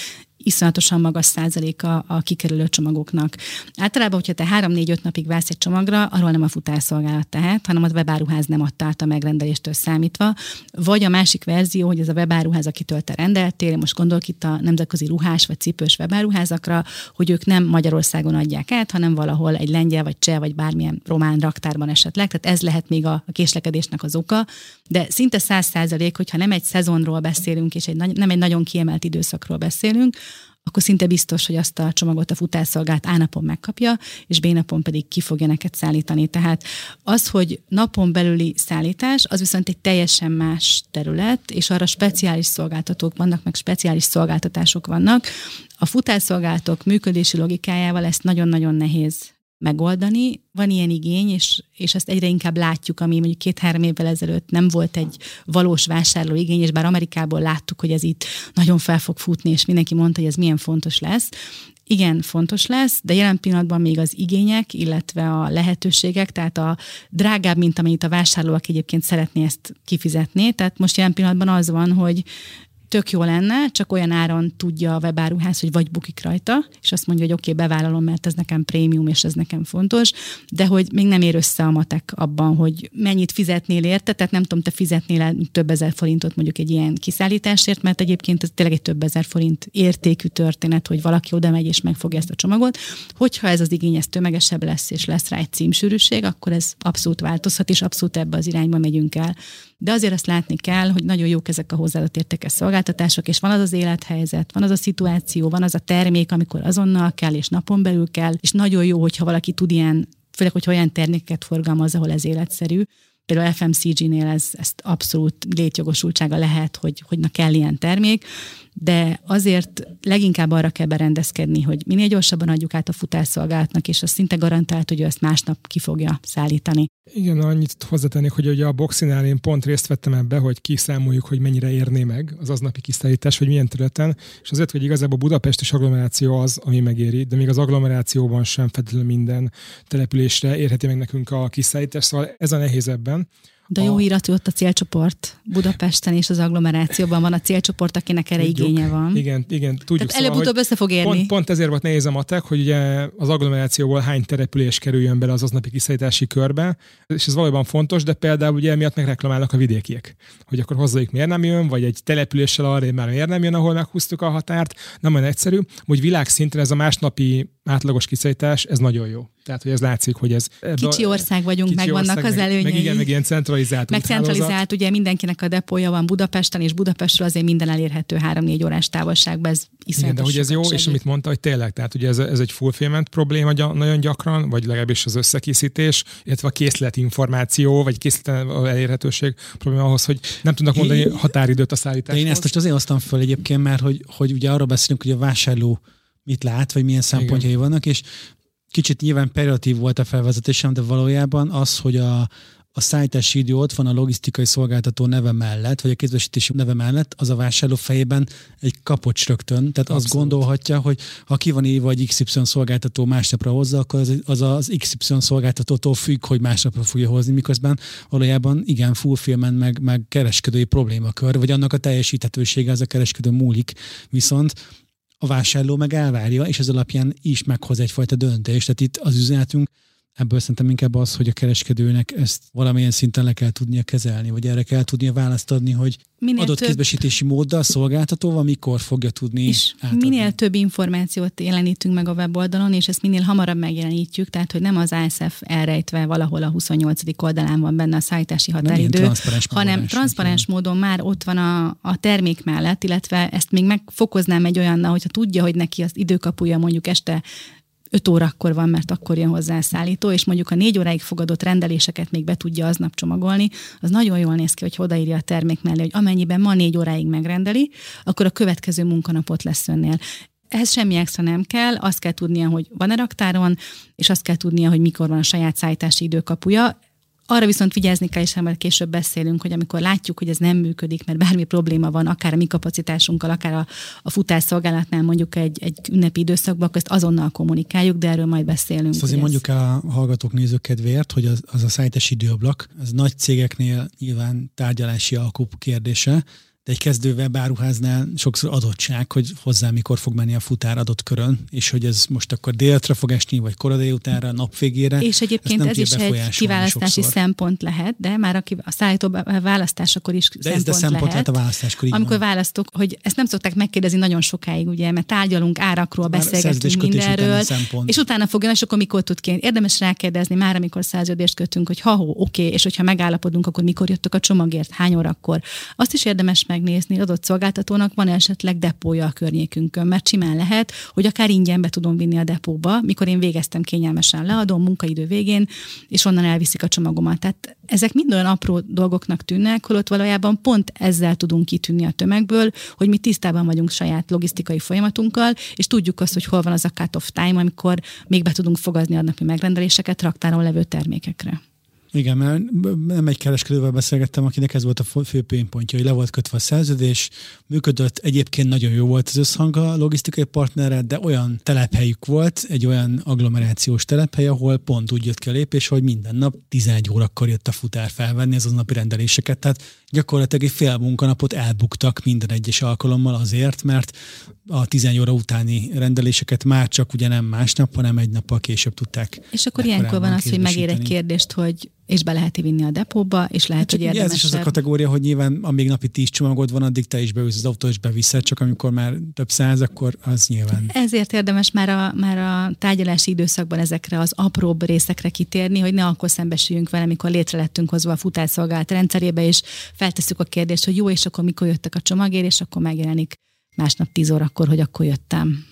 iszonyatosan magas százaléka a kikerülő csomagoknak. Általában, hogyha te 3-4-5 napig válsz egy csomagra, arról nem a futárszolgálat tehet, hanem a webáruház nem adta át a megrendeléstől számítva, vagy a másik verzió, hogy ez a webáruház, akitől te rendeltél, most gondolok itt a nemzetközi ruhás vagy cipős webáruházakra, hogy ők nem Magyarországon adják át, hanem valahol egy lengyel vagy cseh vagy bármilyen román raktárban esetleg. Tehát ez lehet még a, késlekedésnek az oka, de szinte száz százalék, hogyha nem egy szezonról beszélünk, és egy, nem egy nagyon kiemelt időszakról beszélünk, akkor szinte biztos, hogy azt a csomagot a futárszolgált A napon megkapja, és B napon pedig ki fogja neked szállítani. Tehát az, hogy napon belüli szállítás, az viszont egy teljesen más terület, és arra speciális szolgáltatók vannak, meg speciális szolgáltatások vannak. A futárszolgálatok működési logikájával ezt nagyon-nagyon nehéz megoldani. Van ilyen igény, és, és ezt egyre inkább látjuk, ami mondjuk két-három évvel ezelőtt nem volt egy valós vásárló igény, és bár Amerikából láttuk, hogy ez itt nagyon fel fog futni, és mindenki mondta, hogy ez milyen fontos lesz. Igen, fontos lesz, de jelen pillanatban még az igények, illetve a lehetőségek, tehát a drágább, mint amennyit a vásárló, aki egyébként szeretné ezt kifizetni. Tehát most jelen pillanatban az van, hogy tök jó lenne, csak olyan áron tudja a webáruház, hogy vagy bukik rajta, és azt mondja, hogy oké, okay, bevállalom, mert ez nekem prémium, és ez nekem fontos, de hogy még nem ér össze a matek abban, hogy mennyit fizetnél érte, tehát nem tudom, te fizetnél több ezer forintot mondjuk egy ilyen kiszállításért, mert egyébként ez tényleg egy több ezer forint értékű történet, hogy valaki oda megy és megfogja ezt a csomagot. Hogyha ez az igény ez tömegesebb lesz, és lesz rá egy címsűrűség, akkor ez abszolút változhat, és abszolút ebbe az irányba megyünk el. De azért azt látni kell, hogy nagyon jók ezek a hozzáadott értékes szolgáltatások, és van az az élethelyzet, van az a szituáció, van az a termék, amikor azonnal kell, és napon belül kell, és nagyon jó, hogyha valaki tud ilyen, főleg, hogy olyan terméket forgalmaz, ahol ez életszerű, például FMCG-nél ez, ezt abszolút létjogosultsága lehet, hogy, hogy na kell ilyen termék, de azért leginkább arra kell berendezkedni, hogy minél gyorsabban adjuk át a futásszolgálatnak, és az szinte garantált, hogy ő ezt másnap ki fogja szállítani. Igen, annyit hozzátennék, hogy ugye a boxinál én pont részt vettem ebbe, hogy kiszámoljuk, hogy mennyire érné meg az aznapi kiszállítás, hogy milyen területen, és azért, hogy igazából a budapesti agglomeráció az, ami megéri, de még az agglomerációban sem feltétlenül minden településre érheti meg nekünk a kiszállítás, szóval ez a nehéz ebben. De jó a... hír, hogy ott a célcsoport Budapesten és az agglomerációban van a célcsoport, akinek erre tudjuk, igénye van. Igen, igen, tudjuk. Tehát előbb-utóbb össze fog érni. Pont, pont ezért volt nehéz a matek, hogy ugye az agglomerációból hány település kerüljön bele az aznapi kiszállítási körbe, és ez valóban fontos, de például ugye miatt megreklamálnak a vidékiek, hogy akkor hozzájuk miért nem jön, vagy egy településsel arra már miért nem jön, ahol meghúztuk a határt, nem olyan egyszerű, hogy világszinten ez a másnapi átlagos kiszállítás, ez nagyon jó. Tehát, hogy ez látszik, hogy ez... Kicsi ország vagyunk, meg vannak ország, az előnyei. Meg, meg igen, meg ilyen centralizált Meg centralizált, ugye mindenkinek a depója van Budapesten, és Budapestről azért minden elérhető 3-4 órás távolságban, ez igen, de hogy ez jó, segít. és amit mondta, hogy tényleg, tehát ugye ez, ez egy fulfillment probléma nagyon gyakran, vagy legalábbis az összekészítés, illetve a készletinformáció, vagy készlet elérhetőség probléma ahhoz, hogy nem tudnak mondani én, határidőt a szállításhoz. Én ezt most azért hoztam föl egyébként, mert hogy, hogy ugye arról beszélünk, hogy a vásárló mit lát, vagy milyen szempontjai Igen. vannak, és kicsit nyilván periatív volt a felvezetésem, de valójában az, hogy a, a szállítási idő ott van a logisztikai szolgáltató neve mellett, vagy a kézbesítési neve mellett, az a vásárló fejében egy kapocs rögtön. Tehát Abszolút. azt gondolhatja, hogy ha ki van írva egy XY szolgáltató másnapra hozza, akkor az, az az XY szolgáltatótól függ, hogy másnapra fogja hozni, miközben valójában igen, fulfillment, meg, meg kereskedői problémakör, vagy annak a teljesíthetősége az a kereskedő múlik. Viszont a vásárló meg elvárja, és ez alapján is meghoz egyfajta döntést. Tehát itt az üzenetünk ebből szerintem inkább az, hogy a kereskedőnek ezt valamilyen szinten le kell tudnia kezelni, vagy erre kell tudnia választ adni, hogy minél adott több... kézbesítési móddal, szolgáltatóval mikor fogja tudni és átadni. minél több információt jelenítünk meg a weboldalon, és ezt minél hamarabb megjelenítjük, tehát hogy nem az ASF elrejtve valahol a 28. oldalán van benne a szállítási határidő, transzparens hanem transzparens módon már ott van a, a termék mellett, illetve ezt még megfokoznám egy olyannal, hogyha tudja, hogy neki az időkapuja mondjuk este 5 órakor van, mert akkor jön hozzá a szállító, és mondjuk a négy óráig fogadott rendeléseket még be tudja aznap csomagolni, az nagyon jól néz ki, hogy odaírja a termék mellé, hogy amennyiben ma négy óráig megrendeli, akkor a következő munkanapot lesz önnél. Ehhez semmi extra nem kell, azt kell tudnia, hogy van-e raktáron, és azt kell tudnia, hogy mikor van a saját szállítási időkapuja. Arra viszont vigyázni kell, és majd később beszélünk, hogy amikor látjuk, hogy ez nem működik, mert bármi probléma van, akár a mi kapacitásunkkal, akár a, a futásszolgálatnál mondjuk egy, egy ünnepi időszakban, akkor ezt azonnal kommunikáljuk, de erről majd beszélünk. Ezt azért mondjuk a hallgatók nézők kedvéért, hogy az, az a szállítási időablak, az nagy cégeknél nyilván tárgyalási alkup kérdése, de egy kezdő webáruháznál sokszor adottság, hogy hozzá mikor fog menni a futár adott körön, és hogy ez most akkor déltre fog esni, vagy kora délutánra, nap végére. És egyébként ez is egy kiválasztási sokszor. szempont lehet, de már a, a szállító választásakor is de szempont, ez de szempont lehet. lehet a választáskor. Amikor van. választok, hogy ezt nem szokták megkérdezni nagyon sokáig, ugye, mert tárgyalunk árakról, már beszélgetünk mindenről, és utána fogja, és akkor mikor tud kérni. Érdemes rákérdezni már, amikor szerződést kötünk, hogy ha oké, okay, és hogyha megállapodunk, akkor mikor jöttök a csomagért, hány órakor. Azt is érdemes meg megnézni, adott szolgáltatónak van esetleg depója a környékünkön, mert simán lehet, hogy akár ingyen be tudom vinni a depóba, mikor én végeztem kényelmesen leadom munkaidő végén, és onnan elviszik a csomagomat. Tehát ezek mind olyan apró dolgoknak tűnnek, holott valójában pont ezzel tudunk kitűnni a tömegből, hogy mi tisztában vagyunk saját logisztikai folyamatunkkal, és tudjuk azt, hogy hol van az a cut-off time, amikor még be tudunk fogazni a napi megrendeléseket raktáron levő termékekre. Igen, mert nem egy kereskedővel beszélgettem, akinek ez volt a fő pontja, hogy le volt kötve a szerződés, működött, egyébként nagyon jó volt az összhang a logisztikai partnerrel, de olyan telephelyük volt, egy olyan agglomerációs telephely, ahol pont úgy jött ki a lépés, hogy minden nap 11 órakor jött a futár felvenni az napi rendeléseket, tehát gyakorlatilag egy fél munkanapot elbuktak minden egyes alkalommal azért, mert a 11 óra utáni rendeléseket már csak ugye nem másnap, hanem egy nappal később tudták. És akkor ilyenkor van az, hogy megér egy kérdést, hogy és be lehet vinni a depóba, és lehet, hát hogy érdemes. Ez is az a kategória, hogy nyilván amíg napi tíz csomagod van, addig te is beülsz az autó, és beviszed, csak amikor már több száz, akkor az nyilván. Ezért érdemes már a, már a tárgyalási időszakban ezekre az apróbb részekre kitérni, hogy ne akkor szembesüljünk vele, amikor létre lettünk hozva a futárszolgálat rendszerébe, és feltesszük a kérdést, hogy jó, és akkor mikor jöttek a csomagért, és akkor megjelenik másnap 10 órakor, hogy akkor jöttem.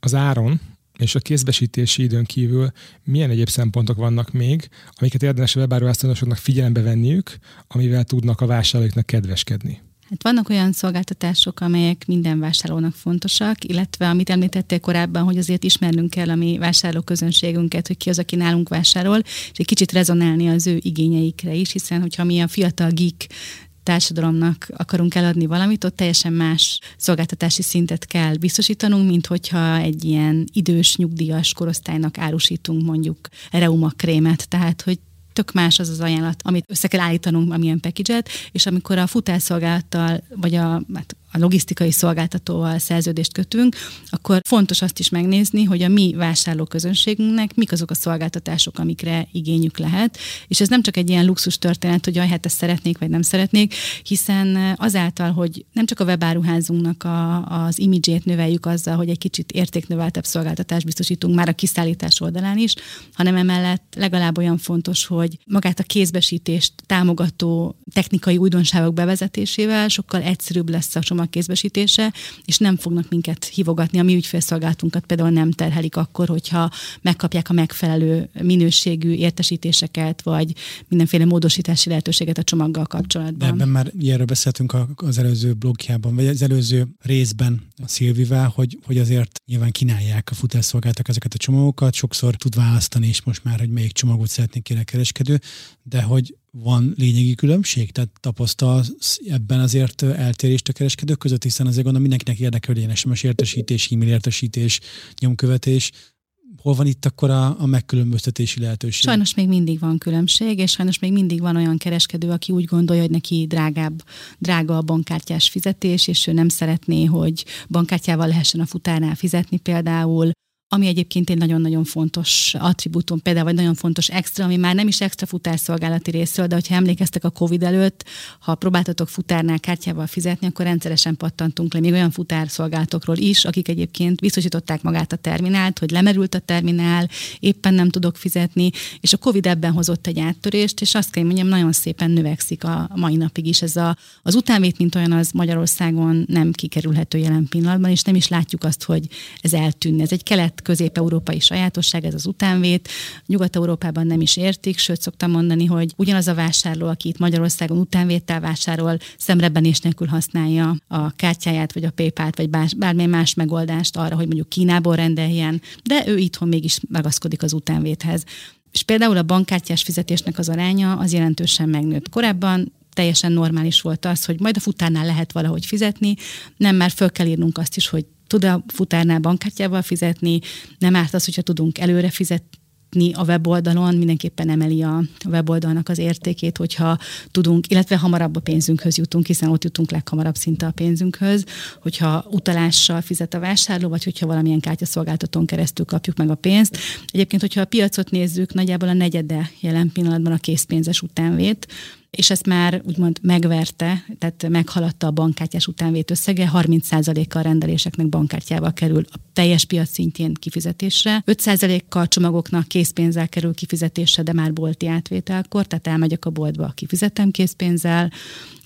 Az áron és a kézbesítési időn kívül milyen egyéb szempontok vannak még, amiket érdemes a webáruháztatósoknak figyelembe venniük, amivel tudnak a vásárlóiknak kedveskedni? Hát vannak olyan szolgáltatások, amelyek minden vásárlónak fontosak, illetve amit említettél korábban, hogy azért ismernünk kell a mi vásárlóközönségünket, hogy ki az, aki nálunk vásárol, és egy kicsit rezonálni az ő igényeikre is, hiszen hogyha mi a fiatal geek társadalomnak akarunk eladni valamit, ott teljesen más szolgáltatási szintet kell biztosítanunk, mint hogyha egy ilyen idős, nyugdíjas korosztálynak árusítunk mondjuk Reuma krémet, tehát hogy tök más az az ajánlat, amit össze kell állítanunk, amilyen package és amikor a futásszolgálattal, vagy a, hát a logisztikai szolgáltatóval szerződést kötünk, akkor fontos azt is megnézni, hogy a mi vásárlóközönségünknek mik azok a szolgáltatások, amikre igényük lehet. És ez nem csak egy ilyen luxus történet, hogy hát ezt szeretnék, vagy nem szeretnék, hiszen azáltal, hogy nem csak a webáruházunknak a, az imidzsét növeljük azzal, hogy egy kicsit értéknöveltebb szolgáltatást biztosítunk már a kiszállítás oldalán is, hanem emellett legalább olyan fontos, hogy magát a kézbesítést támogató technikai újdonságok bevezetésével sokkal egyszerűbb lesz a csomag kézbesítése, és nem fognak minket hívogatni. A mi ügyfélszolgáltunkat például nem terhelik akkor, hogyha megkapják a megfelelő minőségű értesítéseket, vagy mindenféle módosítási lehetőséget a csomaggal kapcsolatban. De ebben már ilyenről beszéltünk az előző blogjában, vagy az előző részben Szilvivel, hogy, hogy azért nyilván kínálják a futásszolgáltak ezeket a csomagokat, sokszor tud választani is most már, hogy melyik csomagot szeretnék kérni kereskedő, de hogy van lényegi különbség? Tehát tapasztalsz ebben azért eltérést a kereskedők között, hiszen azért gondolom mindenkinek érdekel, hogy SMS értesítés, e-mail értesítés, nyomkövetés, hol van itt akkor a, a megkülönböztetési lehetőség? Sajnos még mindig van különbség, és sajnos még mindig van olyan kereskedő, aki úgy gondolja, hogy neki drágább, drága a bankkártyás fizetés, és ő nem szeretné, hogy bankkártyával lehessen a futárnál fizetni például, ami egyébként egy nagyon-nagyon fontos attribútum, például vagy nagyon fontos extra, ami már nem is extra futárszolgálati részről, de hogyha emlékeztek a COVID előtt, ha próbáltatok futárnál kártyával fizetni, akkor rendszeresen pattantunk le még olyan futárszolgálatokról is, akik egyébként biztosították magát a terminált, hogy lemerült a terminál, éppen nem tudok fizetni, és a COVID ebben hozott egy áttörést, és azt kell mondjam, nagyon szépen növekszik a mai napig is. Ez a, az utánvét, mint olyan, az Magyarországon nem kikerülhető jelen pillanatban, és nem is látjuk azt, hogy ez eltűnne. Ez egy kelet közép-európai sajátosság, ez az utánvét. Nyugat-európában nem is értik, sőt szoktam mondani, hogy ugyanaz a vásárló, aki itt Magyarországon utánvétel vásárol, szemrebenés nélkül használja a kártyáját, vagy a PayPal-t, vagy bármilyen más megoldást arra, hogy mondjuk Kínából rendeljen, de ő itthon mégis ragaszkodik az utánvéthez. És például a bankkártyás fizetésnek az aránya az jelentősen megnőtt. Korábban teljesen normális volt az, hogy majd a futárnál lehet valahogy fizetni, nem már föl kell írnunk azt is, hogy tud a futárnál bankkártyával fizetni, nem árt az, hogyha tudunk előre fizetni a weboldalon, mindenképpen emeli a weboldalnak az értékét, hogyha tudunk, illetve hamarabb a pénzünkhöz jutunk, hiszen ott jutunk leghamarabb szinte a pénzünkhöz, hogyha utalással fizet a vásárló, vagy hogyha valamilyen kártyaszolgáltatón keresztül kapjuk meg a pénzt. Egyébként, hogyha a piacot nézzük, nagyjából a negyede jelen pillanatban a készpénzes utánvét, és ezt már úgymond megverte, tehát meghaladta a bankkártyás utánvét összege, 30%-kal rendeléseknek bankkártyával kerül a teljes piac szintjén kifizetésre, 5%-kal csomagoknak készpénzzel kerül kifizetésre, de már bolti átvételkor, tehát elmegyek a boltba, kifizetem készpénzzel,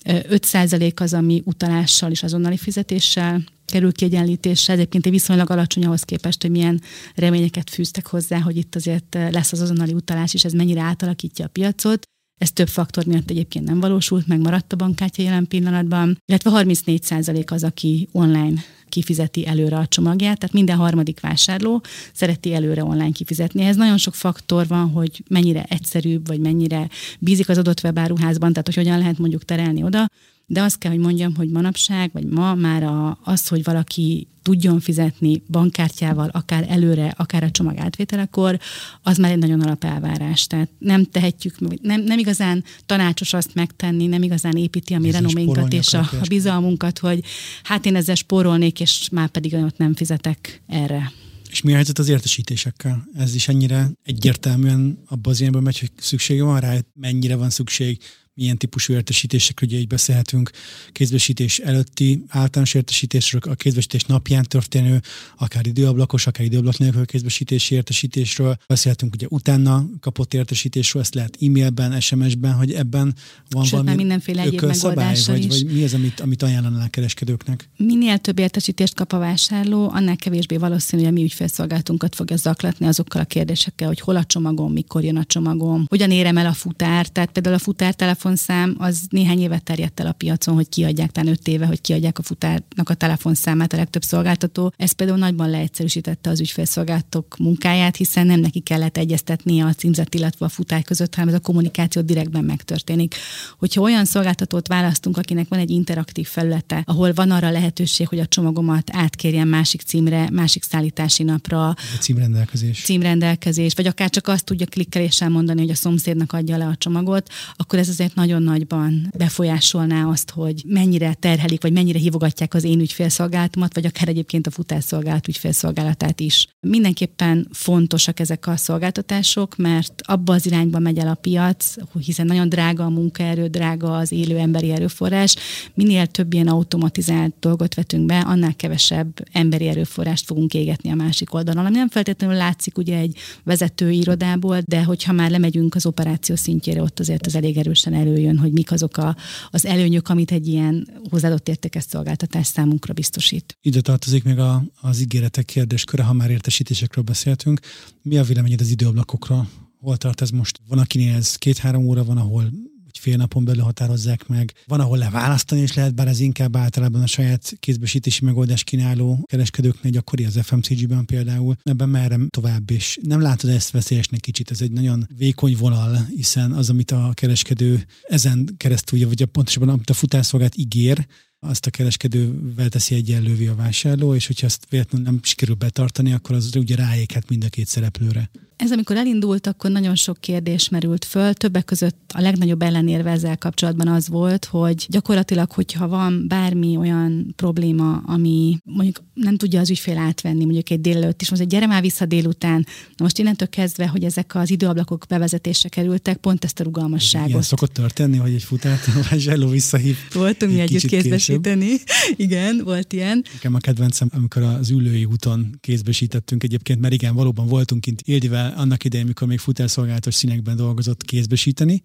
5% az, ami utalással és azonnali fizetéssel kerül kiegyenlítésre. Egyébként egy viszonylag alacsony ahhoz képest, hogy milyen reményeket fűztek hozzá, hogy itt azért lesz az azonnali utalás, és ez mennyire átalakítja a piacot. Ez több faktor miatt egyébként nem valósult, meg maradt a bankkártya jelen pillanatban, illetve 34% az, aki online kifizeti előre a csomagját, tehát minden harmadik vásárló szereti előre online kifizetni. Ez nagyon sok faktor van, hogy mennyire egyszerűbb, vagy mennyire bízik az adott webáruházban, tehát hogy hogyan lehet mondjuk terelni oda de azt kell, hogy mondjam, hogy manapság, vagy ma már a, az, hogy valaki tudjon fizetni bankkártyával, akár előre, akár a csomag átvételekor, az már egy nagyon alapelvárás. Tehát nem tehetjük, nem, nem igazán tanácsos azt megtenni, nem igazán építi a mi renoménkat és a, a bizalmunkat, hogy hát én ezzel spórolnék, és már pedig ott nem fizetek erre. És mi a helyzet az értesítésekkel? Ez is ennyire egyértelműen abban az ilyenben megy, hogy szüksége van rá, mennyire van szükség, milyen típusú értesítésekről ugye így beszélhetünk, kézbesítés előtti általános értesítésről, a kézbesítés napján történő, akár időablakos, akár időablak nélkül kézbesítési értesítésről, beszélhetünk ugye utána kapott értesítésről, ezt lehet e-mailben, SMS-ben, hogy ebben van Sőt, valami mindenféle egyéb szabály, vagy, vagy mi az, amit, amit ajánlanak kereskedőknek? Minél több értesítést kap a vásárló, annál kevésbé valószínű, hogy a mi ügyfélszolgáltunkat fogja zaklatni azokkal a kérdésekkel, hogy hol a csomagom, mikor jön a csomagom, hogyan érem el a futár. Tehát például a futártelefon telefonszám az néhány évet terjedt el a piacon, hogy kiadják, talán öt éve, hogy kiadják a futárnak a telefonszámát a legtöbb szolgáltató. Ez például nagyban leegyszerűsítette az ügyfélszolgáltatók munkáját, hiszen nem neki kellett egyeztetni a címzet, illetve a futár között, hanem ez a kommunikáció direktben megtörténik. Hogyha olyan szolgáltatót választunk, akinek van egy interaktív felülete, ahol van arra lehetőség, hogy a csomagomat átkérjen másik címre, másik szállítási napra. A címrendelkezés. Címrendelkezés, vagy akár csak azt tudja klikkeléssel mondani, hogy a szomszédnak adja le a csomagot, akkor ez azért nagyon nagyban befolyásolná azt, hogy mennyire terhelik, vagy mennyire hívogatják az én ügyfélszolgálatomat, vagy akár egyébként a futásszolgálat ügyfélszolgálatát is. Mindenképpen fontosak ezek a szolgáltatások, mert abba az irányba megy el a piac, hiszen nagyon drága a munkaerő, drága az élő emberi erőforrás. Minél több ilyen automatizált dolgot vetünk be, annál kevesebb emberi erőforrást fogunk égetni a másik oldalon. Ami nem feltétlenül látszik ugye egy vezető irodából, de hogyha már lemegyünk az operáció szintjére, ott azért az elég erősen előjön, hogy mik azok a, az előnyök, amit egy ilyen hozzáadott értékes szolgáltatás számunkra biztosít. Ide tartozik még a, az ígéretek kérdésköre, ha már értesítésekről beszéltünk. Mi a véleményed az időablakokról? Hol tart ez most? Van, akinél ez két-három óra, van, ahol fél napon belül határozzák meg. Van, ahol leválasztani is lehet, bár ez inkább általában a saját kézbesítési megoldás kínáló kereskedőknél gyakori az FMCG-ben például. Ebben merre tovább, és nem látod ezt veszélyesnek kicsit, ez egy nagyon vékony vonal, hiszen az, amit a kereskedő ezen keresztül, vagy a pontosabban amit a futásszolgált ígér, azt a kereskedővel teszi egyenlővé a vásárló, és hogyha ezt véletlenül nem sikerül betartani, akkor az ugye ráéghet mind a két szereplőre. Ez amikor elindult, akkor nagyon sok kérdés merült föl. Többek között a legnagyobb ellenérve ezzel kapcsolatban az volt, hogy gyakorlatilag, hogyha van bármi olyan probléma, ami mondjuk nem tudja az ügyfél átvenni, mondjuk egy délelőtt is, most egy gyere már vissza délután. Na most innentől kezdve, hogy ezek az időablakok bevezetésre kerültek, pont ezt a rugalmasságot. Igen, szokott történni, hogy egy futárt a vásárló visszahív. Voltunk mi együtt kézbesíteni. Igen, volt ilyen. Nekem a kedvencem, amikor az ülői úton kézbesítettünk egyébként, mert igen, valóban voltunk kint Ildivel annak idején, mikor még futárszolgálatos színekben dolgozott kézbesíteni,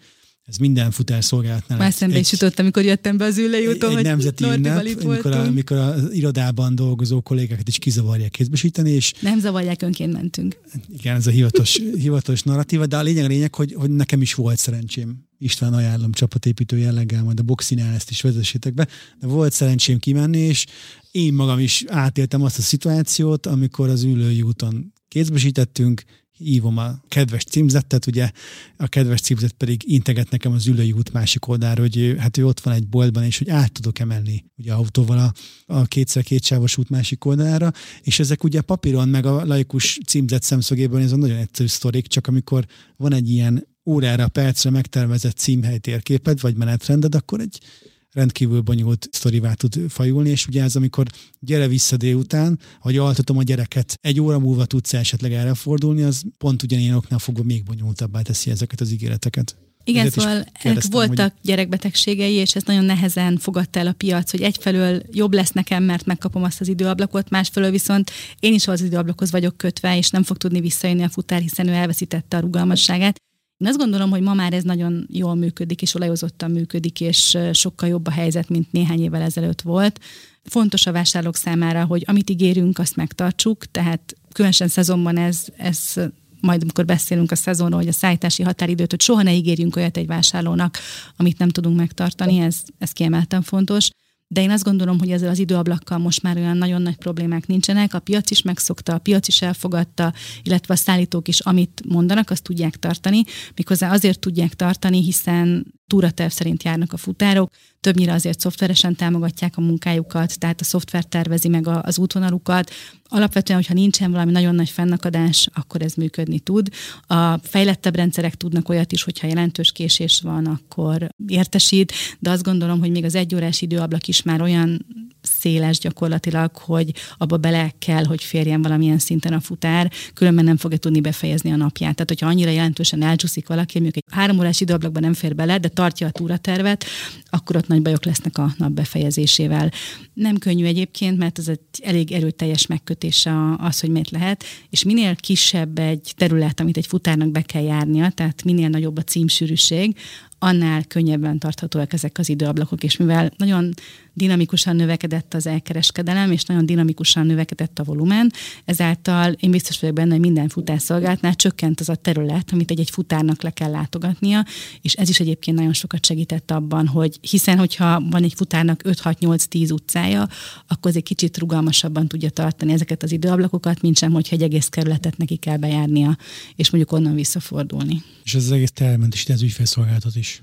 ez minden futárszolgálatnál. Már szembe is jutott, amikor jöttem be az ülői úton, egy, egy nemzeti ünnep, amikor, a, amikor az irodában dolgozó kollégákat is kizavarják kézbesíteni. És nem zavarják, önként mentünk. Igen, ez a hivatalos, hivatalos narratíva, de a lényeg a lényeg, hogy, hogy nekem is volt szerencsém. István ajánlom csapatépítő jelleggel, majd a boxinál ezt is vezessétek be. De volt szerencsém kimenni, és én magam is átéltem azt a szituációt, amikor az ülői úton kézbesítettünk, hívom a kedves címzettet, ugye? A kedves címzet pedig integet nekem az ülői út másik oldára, hogy hát ő ott van egy boltban, és hogy át tudok emelni ugye autóval a, a kétszer kétsávos út másik oldalára, és ezek ugye papíron, meg a laikus címzet szemszögében ez a nagyon egyszerű sztorik, csak amikor van egy ilyen órára, percre megtervezett címhely térképed, vagy menetrended, akkor egy rendkívül bonyolult sztorivá tud fajulni, és ugye ez, amikor gyere vissza délután, hogy altatom a gyereket, egy óra múlva tudsz esetleg erre fordulni, az pont ugyanilyen oknál fogva még bonyolultabbá teszi ezeket az ígéreteket. Igen, Ezért szóval voltak hogy... gyerekbetegségei, és ez nagyon nehezen fogadta el a piac, hogy egyfelől jobb lesz nekem, mert megkapom azt az időablakot, másfelől viszont én is az időablakhoz vagyok kötve, és nem fog tudni visszajönni a futár, hiszen ő elveszítette a rugalmasságát. Én azt gondolom, hogy ma már ez nagyon jól működik, és olajozottan működik, és sokkal jobb a helyzet, mint néhány évvel ezelőtt volt. Fontos a vásárlók számára, hogy amit ígérünk, azt megtartsuk, tehát különösen szezonban ez, ez majd amikor beszélünk a szezonról, hogy a szállítási határidőt, hogy soha ne ígérjünk olyat egy vásárlónak, amit nem tudunk megtartani, ez, ez kiemelten fontos de én azt gondolom, hogy ezzel az időablakkal most már olyan nagyon nagy problémák nincsenek. A piac is megszokta, a piac is elfogadta, illetve a szállítók is, amit mondanak, azt tudják tartani. Méghozzá azért tudják tartani, hiszen túraterv szerint járnak a futárok, többnyire azért szoftveresen támogatják a munkájukat, tehát a szoftver tervezi meg az útvonalukat. Alapvetően, hogyha nincsen valami nagyon nagy fennakadás, akkor ez működni tud. A fejlettebb rendszerek tudnak olyat is, hogyha jelentős késés van, akkor értesít, de azt gondolom, hogy még az egyórás időablak is már olyan széles gyakorlatilag, hogy abba bele kell, hogy férjen valamilyen szinten a futár, különben nem fogja tudni befejezni a napját. Tehát, hogyha annyira jelentősen elcsúszik valaki, mondjuk egy három órás időablakban nem fér bele, de tartja a túratervet, akkor ott nagy bajok lesznek a nap befejezésével. Nem könnyű egyébként, mert ez egy elég erőteljes megkötése az, hogy miért lehet, és minél kisebb egy terület, amit egy futárnak be kell járnia, tehát minél nagyobb a címsűrűség, annál könnyebben tarthatóak ezek az időablakok, és mivel nagyon dinamikusan növekedett az elkereskedelem, és nagyon dinamikusan növekedett a volumen, ezáltal én biztos vagyok benne, hogy minden futásszolgálatnál csökkent az a terület, amit egy-egy futárnak le kell látogatnia, és ez is egyébként nagyon sokat segített abban, hogy hiszen, hogyha van egy futárnak 5-6-8-10 utcája, akkor az egy kicsit rugalmasabban tudja tartani ezeket az időablakokat, mint sem, hogyha egy egész kerületet neki kell bejárnia, és mondjuk onnan visszafordulni. És ez az egész termelment az ügyfélszolgálatot is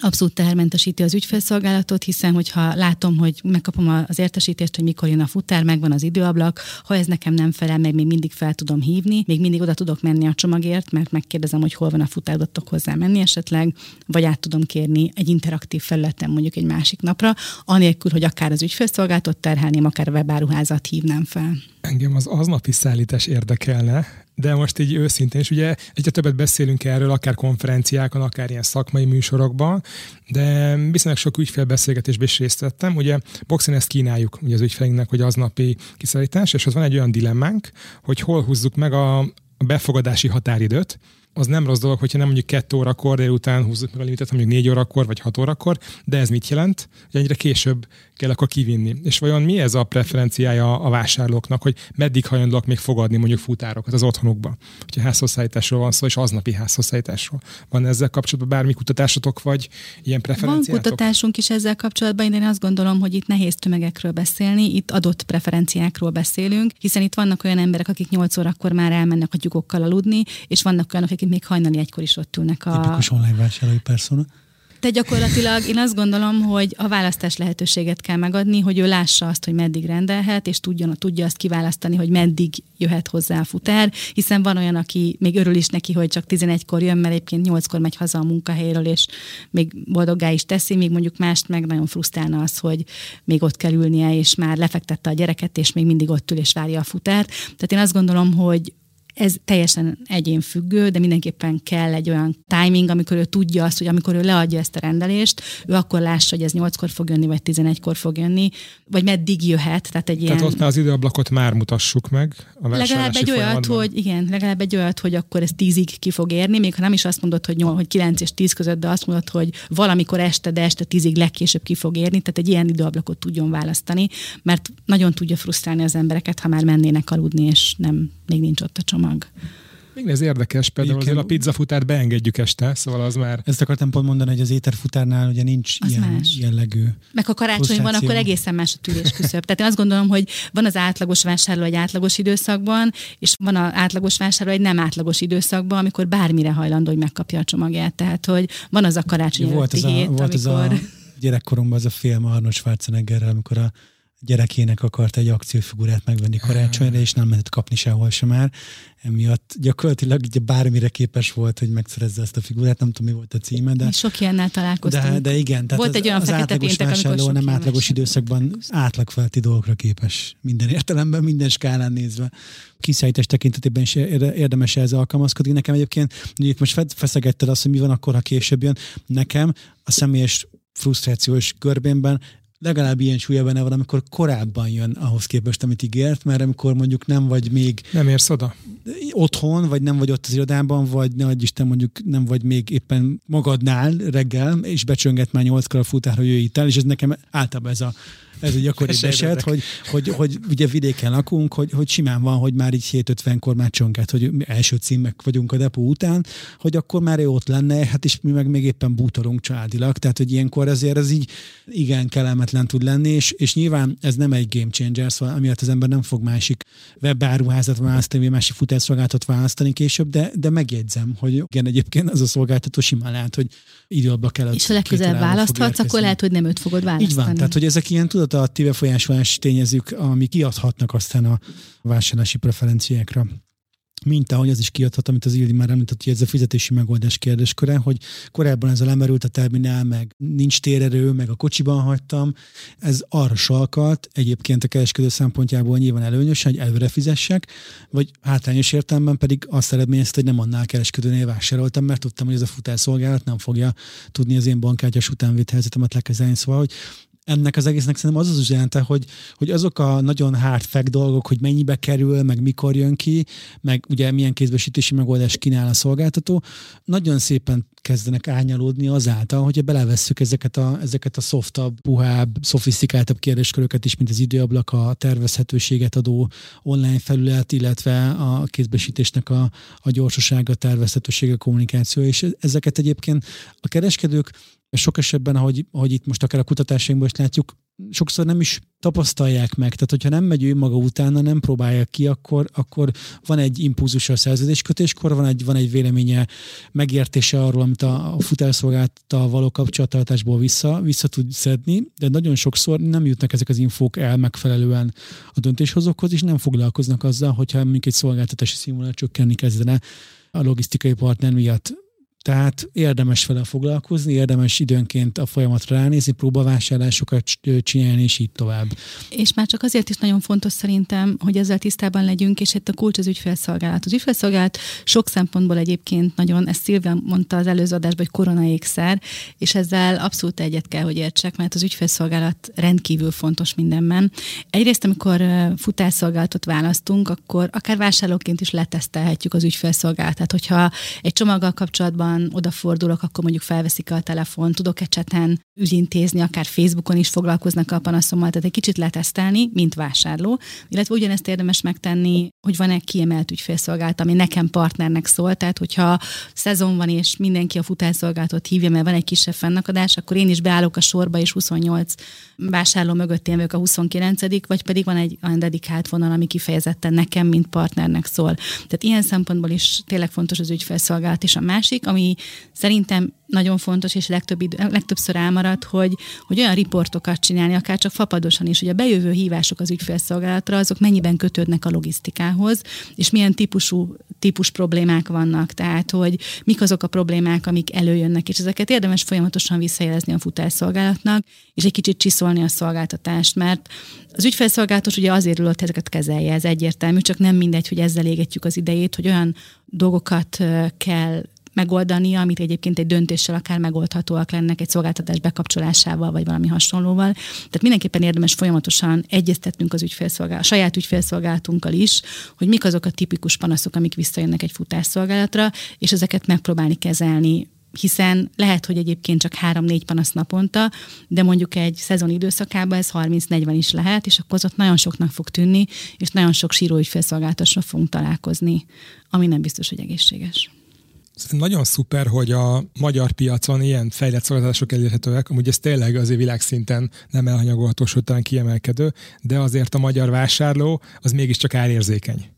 abszolút tehermentesíti az ügyfélszolgálatot, hiszen hogyha látom, hogy megkapom az értesítést, hogy mikor jön a futár, megvan az időablak, ha ez nekem nem felel meg, még mindig fel tudom hívni, még mindig oda tudok menni a csomagért, mert megkérdezem, hogy hol van a futár, oda tudok hozzá menni esetleg, vagy át tudom kérni egy interaktív felületen mondjuk egy másik napra, anélkül, hogy akár az ügyfélszolgálatot terhelném, akár a webáruházat hívnám fel. Engem az aznapi szállítás érdekelne, de most így őszintén, és ugye egyre többet beszélünk erről, akár konferenciákon, akár ilyen szakmai műsorokban, de viszonylag sok ügyfélbeszélgetésben is részt vettem. Ugye boxen ezt kínáljuk ugye az ügyfeleinknek, hogy aznapi kiszállítás, és az van egy olyan dilemmánk, hogy hol húzzuk meg a befogadási határidőt, az nem rossz dolog, hogyha nem mondjuk 2 órakor, után húzzuk meg a limitet, mondjuk 4 órakor vagy 6 órakor, de ez mit jelent? Hogy ennyire később kell akkor kivinni. És vajon mi ez a preferenciája a vásárlóknak, hogy meddig hajlandóak még fogadni mondjuk futárokat az otthonukba? Hogyha házhozszállításról van szó, és aznapi házhozszállításról. Van ezzel kapcsolatban bármi kutatásotok, vagy ilyen preferenciátok? Van kutatásunk is ezzel kapcsolatban, én azt gondolom, hogy itt nehéz tömegekről beszélni, itt adott preferenciákról beszélünk, hiszen itt vannak olyan emberek, akik 8 órakor már elmennek a tyúkokkal aludni, és vannak olyanok, akik még hajnali egykor is ott ülnek a... Tipikus online vásárlói persona. De gyakorlatilag én azt gondolom, hogy a választás lehetőséget kell megadni, hogy ő lássa azt, hogy meddig rendelhet, és tudjon, tudja azt kiválasztani, hogy meddig jöhet hozzá a futár, hiszen van olyan, aki még örül is neki, hogy csak 11-kor jön, mert egyébként 8-kor megy haza a munkahelyről, és még boldoggá is teszi, még mondjuk mást meg nagyon frusztrálna az, hogy még ott kell ülnie, és már lefektette a gyereket, és még mindig ott ül és várja a futárt. Tehát én azt gondolom, hogy ez teljesen egyénfüggő, de mindenképpen kell egy olyan timing, amikor ő tudja azt, hogy amikor ő leadja ezt a rendelést, ő akkor lássa, hogy ez 8-kor fog jönni, vagy 11-kor fog jönni, vagy meddig jöhet. Tehát, egy tehát ilyen... ott már az időablakot már mutassuk meg. A legalább egy olyat, hogy igen, legalább egy olyat, hogy akkor ez 10-ig ki fog érni, még ha nem is azt mondod, hogy, 8, hogy 9 és 10 között, de azt mondod, hogy valamikor este, de este 10-ig legkésőbb ki fog érni, tehát egy ilyen időablakot tudjon választani, mert nagyon tudja frusztrálni az embereket, ha már mennének aludni, és nem még nincs ott a csomag. Még ez érdekes, például Igen. azért a pizzafutár beengedjük este, szóval az már... Ezt akartam pont mondani, hogy az éterfutárnál ugye nincs az ilyen más. jellegű Meg ha karácsony van, akkor egészen más a tűrés küszöb. Tehát én azt gondolom, hogy van az átlagos vásárló egy átlagos időszakban, és van az átlagos vásárló egy nem átlagos időszakban, amikor bármire hajlandó, hogy megkapja a csomagját. Tehát, hogy van az a karácsony volt az a, hét, volt amikor... az a gyerekkoromban az a film Arnold Schwarzeneggerrel, amikor a gyerekének akart egy akciófigurát megvenni karácsonyra, és nem mehet kapni sehol sem már. Emiatt gyakorlatilag ugye bármire képes volt, hogy megszerezze ezt a figurát, nem tudom, mi volt a címe, de... Sok ilyennel találkoztunk. De, de igen, tehát volt az, egy olyan az átlagos vásárló nem átlagos időszakban átlagfelti dolgokra képes minden értelemben, minden skálán nézve. Kiszállítás tekintetében is érdemes ez alkalmazkodni. Nekem egyébként, hogy itt most feszegetted azt, hogy mi van akkor, ha később jön. Nekem a személyes frusztrációs körbénben legalább ilyen súlya benne van, amikor korábban jön ahhoz képest, amit ígért, mert amikor mondjuk nem vagy még... Nem érsz oda? Otthon, vagy nem vagy ott az irodában, vagy ne Isten mondjuk nem vagy még éppen magadnál reggel, és becsönget már nyolckor a futár, hogy jöjj itt el, és ez nekem általában ez a ez egy gyakori eset, hogy, hogy, hogy, ugye vidéken lakunk, hogy, hogy simán van, hogy már így 750-kor már csonket, hogy első címek vagyunk a depó után, hogy akkor már ő ott lenne, hát is mi meg még éppen bútorunk családilag, tehát hogy ilyenkor azért ez így igen kellemetlen tud lenni, és, és nyilván ez nem egy game changer, szóval amiatt az ember nem fog másik webáruházat választani, vagy másik futásszolgáltatot választani később, de, de megjegyzem, hogy igen, egyébként az a szolgáltató simán lehet, hogy időbe kell. És ha legközelebb választhatsz, akkor lehet, hogy nem őt fogod választani. Így van, tehát hogy ezek ilyen tudatalatti befolyásolás tényezők, ami kiadhatnak aztán a vásárlási preferenciákra mint ahogy az is kiadhat, amit az Ildi már említett, hogy ez a fizetési megoldás kérdésköre, hogy korábban ez a lemerült a terminál, meg nincs térerő, meg a kocsiban hagytam. Ez arra salkalt, egyébként a kereskedő szempontjából nyilván előnyös, hogy előre fizessek, vagy hátrányos értelemben pedig azt eredményezte, hogy nem annál kereskedőnél vásároltam, mert tudtam, hogy ez a futásszolgálat nem fogja tudni az én bankkártyás utánvételhezetemet lekezelni. Szóval, hogy ennek az egésznek szerintem az az üzenete, hogy, hogy azok a nagyon hard fact dolgok, hogy mennyibe kerül, meg mikor jön ki, meg ugye milyen kézbesítési megoldást kínál a szolgáltató, nagyon szépen kezdenek ányalódni azáltal, hogyha belevesszük ezeket a, ezeket a softabb, puhább, szofisztikáltabb kérdésköröket is, mint az időablak, a tervezhetőséget adó online felület, illetve a kézbesítésnek a, a gyorsasága, a tervezhetősége, a kommunikáció, és ezeket egyébként a kereskedők sok esetben, ahogy, ahogy itt most akár a kutatásainkban is látjuk, sokszor nem is tapasztalják meg. Tehát, hogyha nem megy ő maga utána, nem próbálja ki, akkor, akkor van egy impulzus a szerződéskötéskor, van egy, van egy véleménye, megértése arról, amit a, a futárszolgáltattal való kapcsolattartásból vissza, vissza tud szedni, de nagyon sokszor nem jutnak ezek az infók el megfelelően a döntéshozókhoz, és nem foglalkoznak azzal, hogyha mondjuk egy szolgáltatási színvonal csökkenni kezdene a logisztikai partner miatt tehát érdemes vele foglalkozni, érdemes időnként a folyamatra ránézni, próbavásárlásokat csinálni, és így tovább. És már csak azért is nagyon fontos szerintem, hogy ezzel tisztában legyünk, és itt a kulcs az ügyfélszolgálat. Az ügyfélszolgálat sok szempontból egyébként nagyon, ezt Szilvia mondta az előző adásban, hogy koronaékszer, és ezzel abszolút egyet kell, hogy értsek, mert az ügyfélszolgálat rendkívül fontos mindenben. Egyrészt, amikor futásszolgálatot választunk, akkor akár vásárlóként is letesztelhetjük az ügyfélszolgálatát. Hogyha egy csomaggal kapcsolatban van, odafordulok, akkor mondjuk felveszik a telefon, tudok-e cseten ügyintézni, akár Facebookon is foglalkoznak a panaszommal, tehát egy kicsit letesztelni, mint vásárló, illetve ugyanezt érdemes megtenni, hogy van-e kiemelt ügyfélszolgálat, ami nekem partnernek szól, tehát hogyha szezon van és mindenki a futásszolgálatot hívja, mert van egy kisebb fennakadás, akkor én is beállok a sorba, és 28 vásárló mögött én vagyok a 29 vagy pedig van egy olyan dedikált vonal, ami kifejezetten nekem, mint partnernek szól. Tehát ilyen szempontból is tényleg fontos az ügyfélszolgálat. És a másik, ami szerintem nagyon fontos, és legtöbb idő, legtöbbször elmaradt, hogy, hogy olyan riportokat csinálni, akár csak fapadosan is, hogy a bejövő hívások az ügyfélszolgálatra, azok mennyiben kötődnek a logisztikához, és milyen típusú típus problémák vannak, tehát hogy mik azok a problémák, amik előjönnek, és ezeket érdemes folyamatosan visszajelezni a futásszolgálatnak, és egy kicsit csiszolni a szolgáltatást, mert az ügyfélszolgálatos ugye azért ül, hogy ezeket kezelje, ez egyértelmű, csak nem mindegy, hogy ezzel égetjük az idejét, hogy olyan dolgokat kell megoldani, amit egyébként egy döntéssel akár megoldhatóak lennek egy szolgáltatás bekapcsolásával, vagy valami hasonlóval. Tehát mindenképpen érdemes folyamatosan egyeztetnünk az ügyfélszolgálat, a saját ügyfélszolgálatunkkal is, hogy mik azok a tipikus panaszok, amik visszajönnek egy futásszolgálatra, és ezeket megpróbálni kezelni hiszen lehet, hogy egyébként csak három-négy panasz naponta, de mondjuk egy szezon időszakában ez 30-40 is lehet, és akkor az ott nagyon soknak fog tűnni, és nagyon sok síró ügyfélszolgálatosra fogunk találkozni, ami nem biztos, hogy egészséges. Nagyon szuper, hogy a magyar piacon ilyen fejlett szolgáltatások elérhetőek, amúgy ez tényleg azért világszinten nem elhanyagolható, sőt talán kiemelkedő, de azért a magyar vásárló az mégiscsak árérzékeny.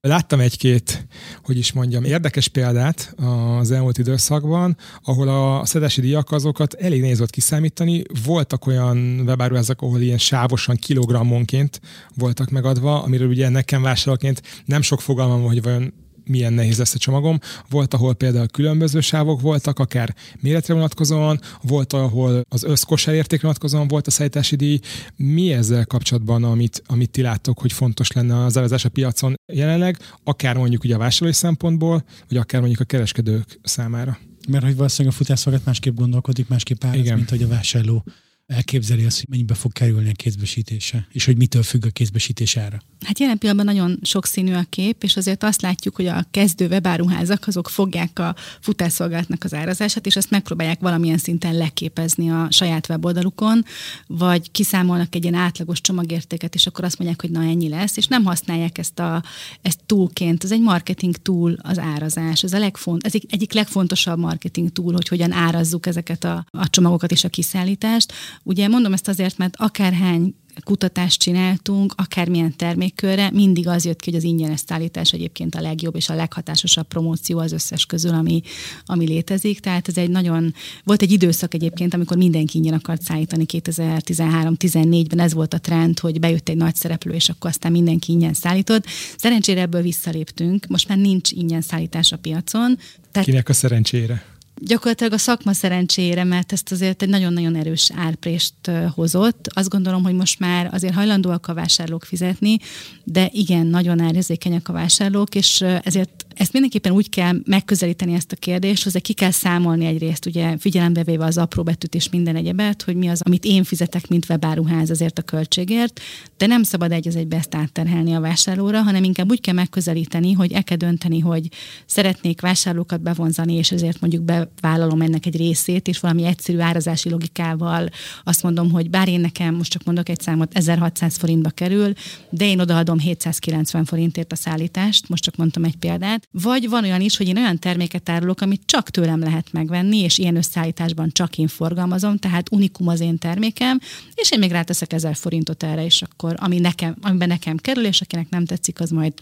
Láttam egy-két, hogy is mondjam, érdekes példát az elmúlt időszakban, ahol a szedesi díjak azokat elég nehéz volt kiszámítani. Voltak olyan webáruházak, ahol ilyen sávosan kilogrammonként voltak megadva, amiről ugye nekem vásárlóként nem sok fogalmam, hogy vajon milyen nehéz lesz a csomagom. Volt, ahol például különböző sávok voltak, akár méretre vonatkozóan, volt, ahol az összkosár értékre vonatkozóan volt a szállítási díj. Mi ezzel kapcsolatban, amit, amit ti láttok, hogy fontos lenne az elvezés a piacon jelenleg, akár mondjuk ugye a vásárlói szempontból, vagy akár mondjuk a kereskedők számára? Mert hogy valószínűleg a futásszolgálat másképp gondolkodik, másképp áll, mint hogy a vásárló elképzeli azt, hogy mennyibe fog kerülni a kézbesítése, és hogy mitől függ a kézbesítés ára? Hát jelen pillanatban nagyon sokszínű a kép, és azért azt látjuk, hogy a kezdő webáruházak azok fogják a futásszolgálatnak az árazását, és azt megpróbálják valamilyen szinten leképezni a saját weboldalukon, vagy kiszámolnak egy ilyen átlagos csomagértéket, és akkor azt mondják, hogy na ennyi lesz, és nem használják ezt, a, ezt túlként. Ez egy marketing túl az árazás. Ez, a legfont, ez egy, egyik legfontosabb marketing túl, hogy hogyan árazzuk ezeket a, a csomagokat és a kiszállítást. Ugye mondom ezt azért, mert akárhány kutatást csináltunk, akármilyen termékkörre, mindig az jött ki, hogy az ingyenes szállítás egyébként a legjobb és a leghatásosabb promóció az összes közül, ami, ami létezik. Tehát ez egy nagyon, volt egy időszak egyébként, amikor mindenki ingyen akart szállítani 2013-14-ben, ez volt a trend, hogy bejött egy nagy szereplő, és akkor aztán mindenki ingyen szállított. Szerencsére ebből visszaléptünk, most már nincs ingyen szállítás a piacon. Tehát Kinek a szerencsére? Gyakorlatilag a szakma szerencsére, mert ezt azért egy nagyon-nagyon erős árprést hozott. Azt gondolom, hogy most már azért hajlandóak a vásárlók fizetni, de igen, nagyon árérzékenyek a vásárlók, és ezért ezt mindenképpen úgy kell megközelíteni ezt a kérdést, hogy ki kell számolni egyrészt, ugye figyelembe véve az apró betűt és minden egyebet, hogy mi az, amit én fizetek, mint webáruház azért a költségért, de nem szabad egy az egybe ezt átterhelni a vásárlóra, hanem inkább úgy kell megközelíteni, hogy el kell dönteni, hogy szeretnék vásárlókat bevonzani, és ezért mondjuk bevállalom ennek egy részét, és valami egyszerű árazási logikával azt mondom, hogy bár én nekem, most csak mondok egy számot, 1600 forintba kerül, de én odaadom 790 forintért a szállítást, most csak mondtam egy példát, vagy van olyan is, hogy én olyan terméket árulok, amit csak tőlem lehet megvenni, és ilyen összeállításban csak én forgalmazom, tehát unikum az én termékem, és én még ráteszek ezer forintot erre, és akkor ami nekem, amiben nekem kerül, és akinek nem tetszik, az majd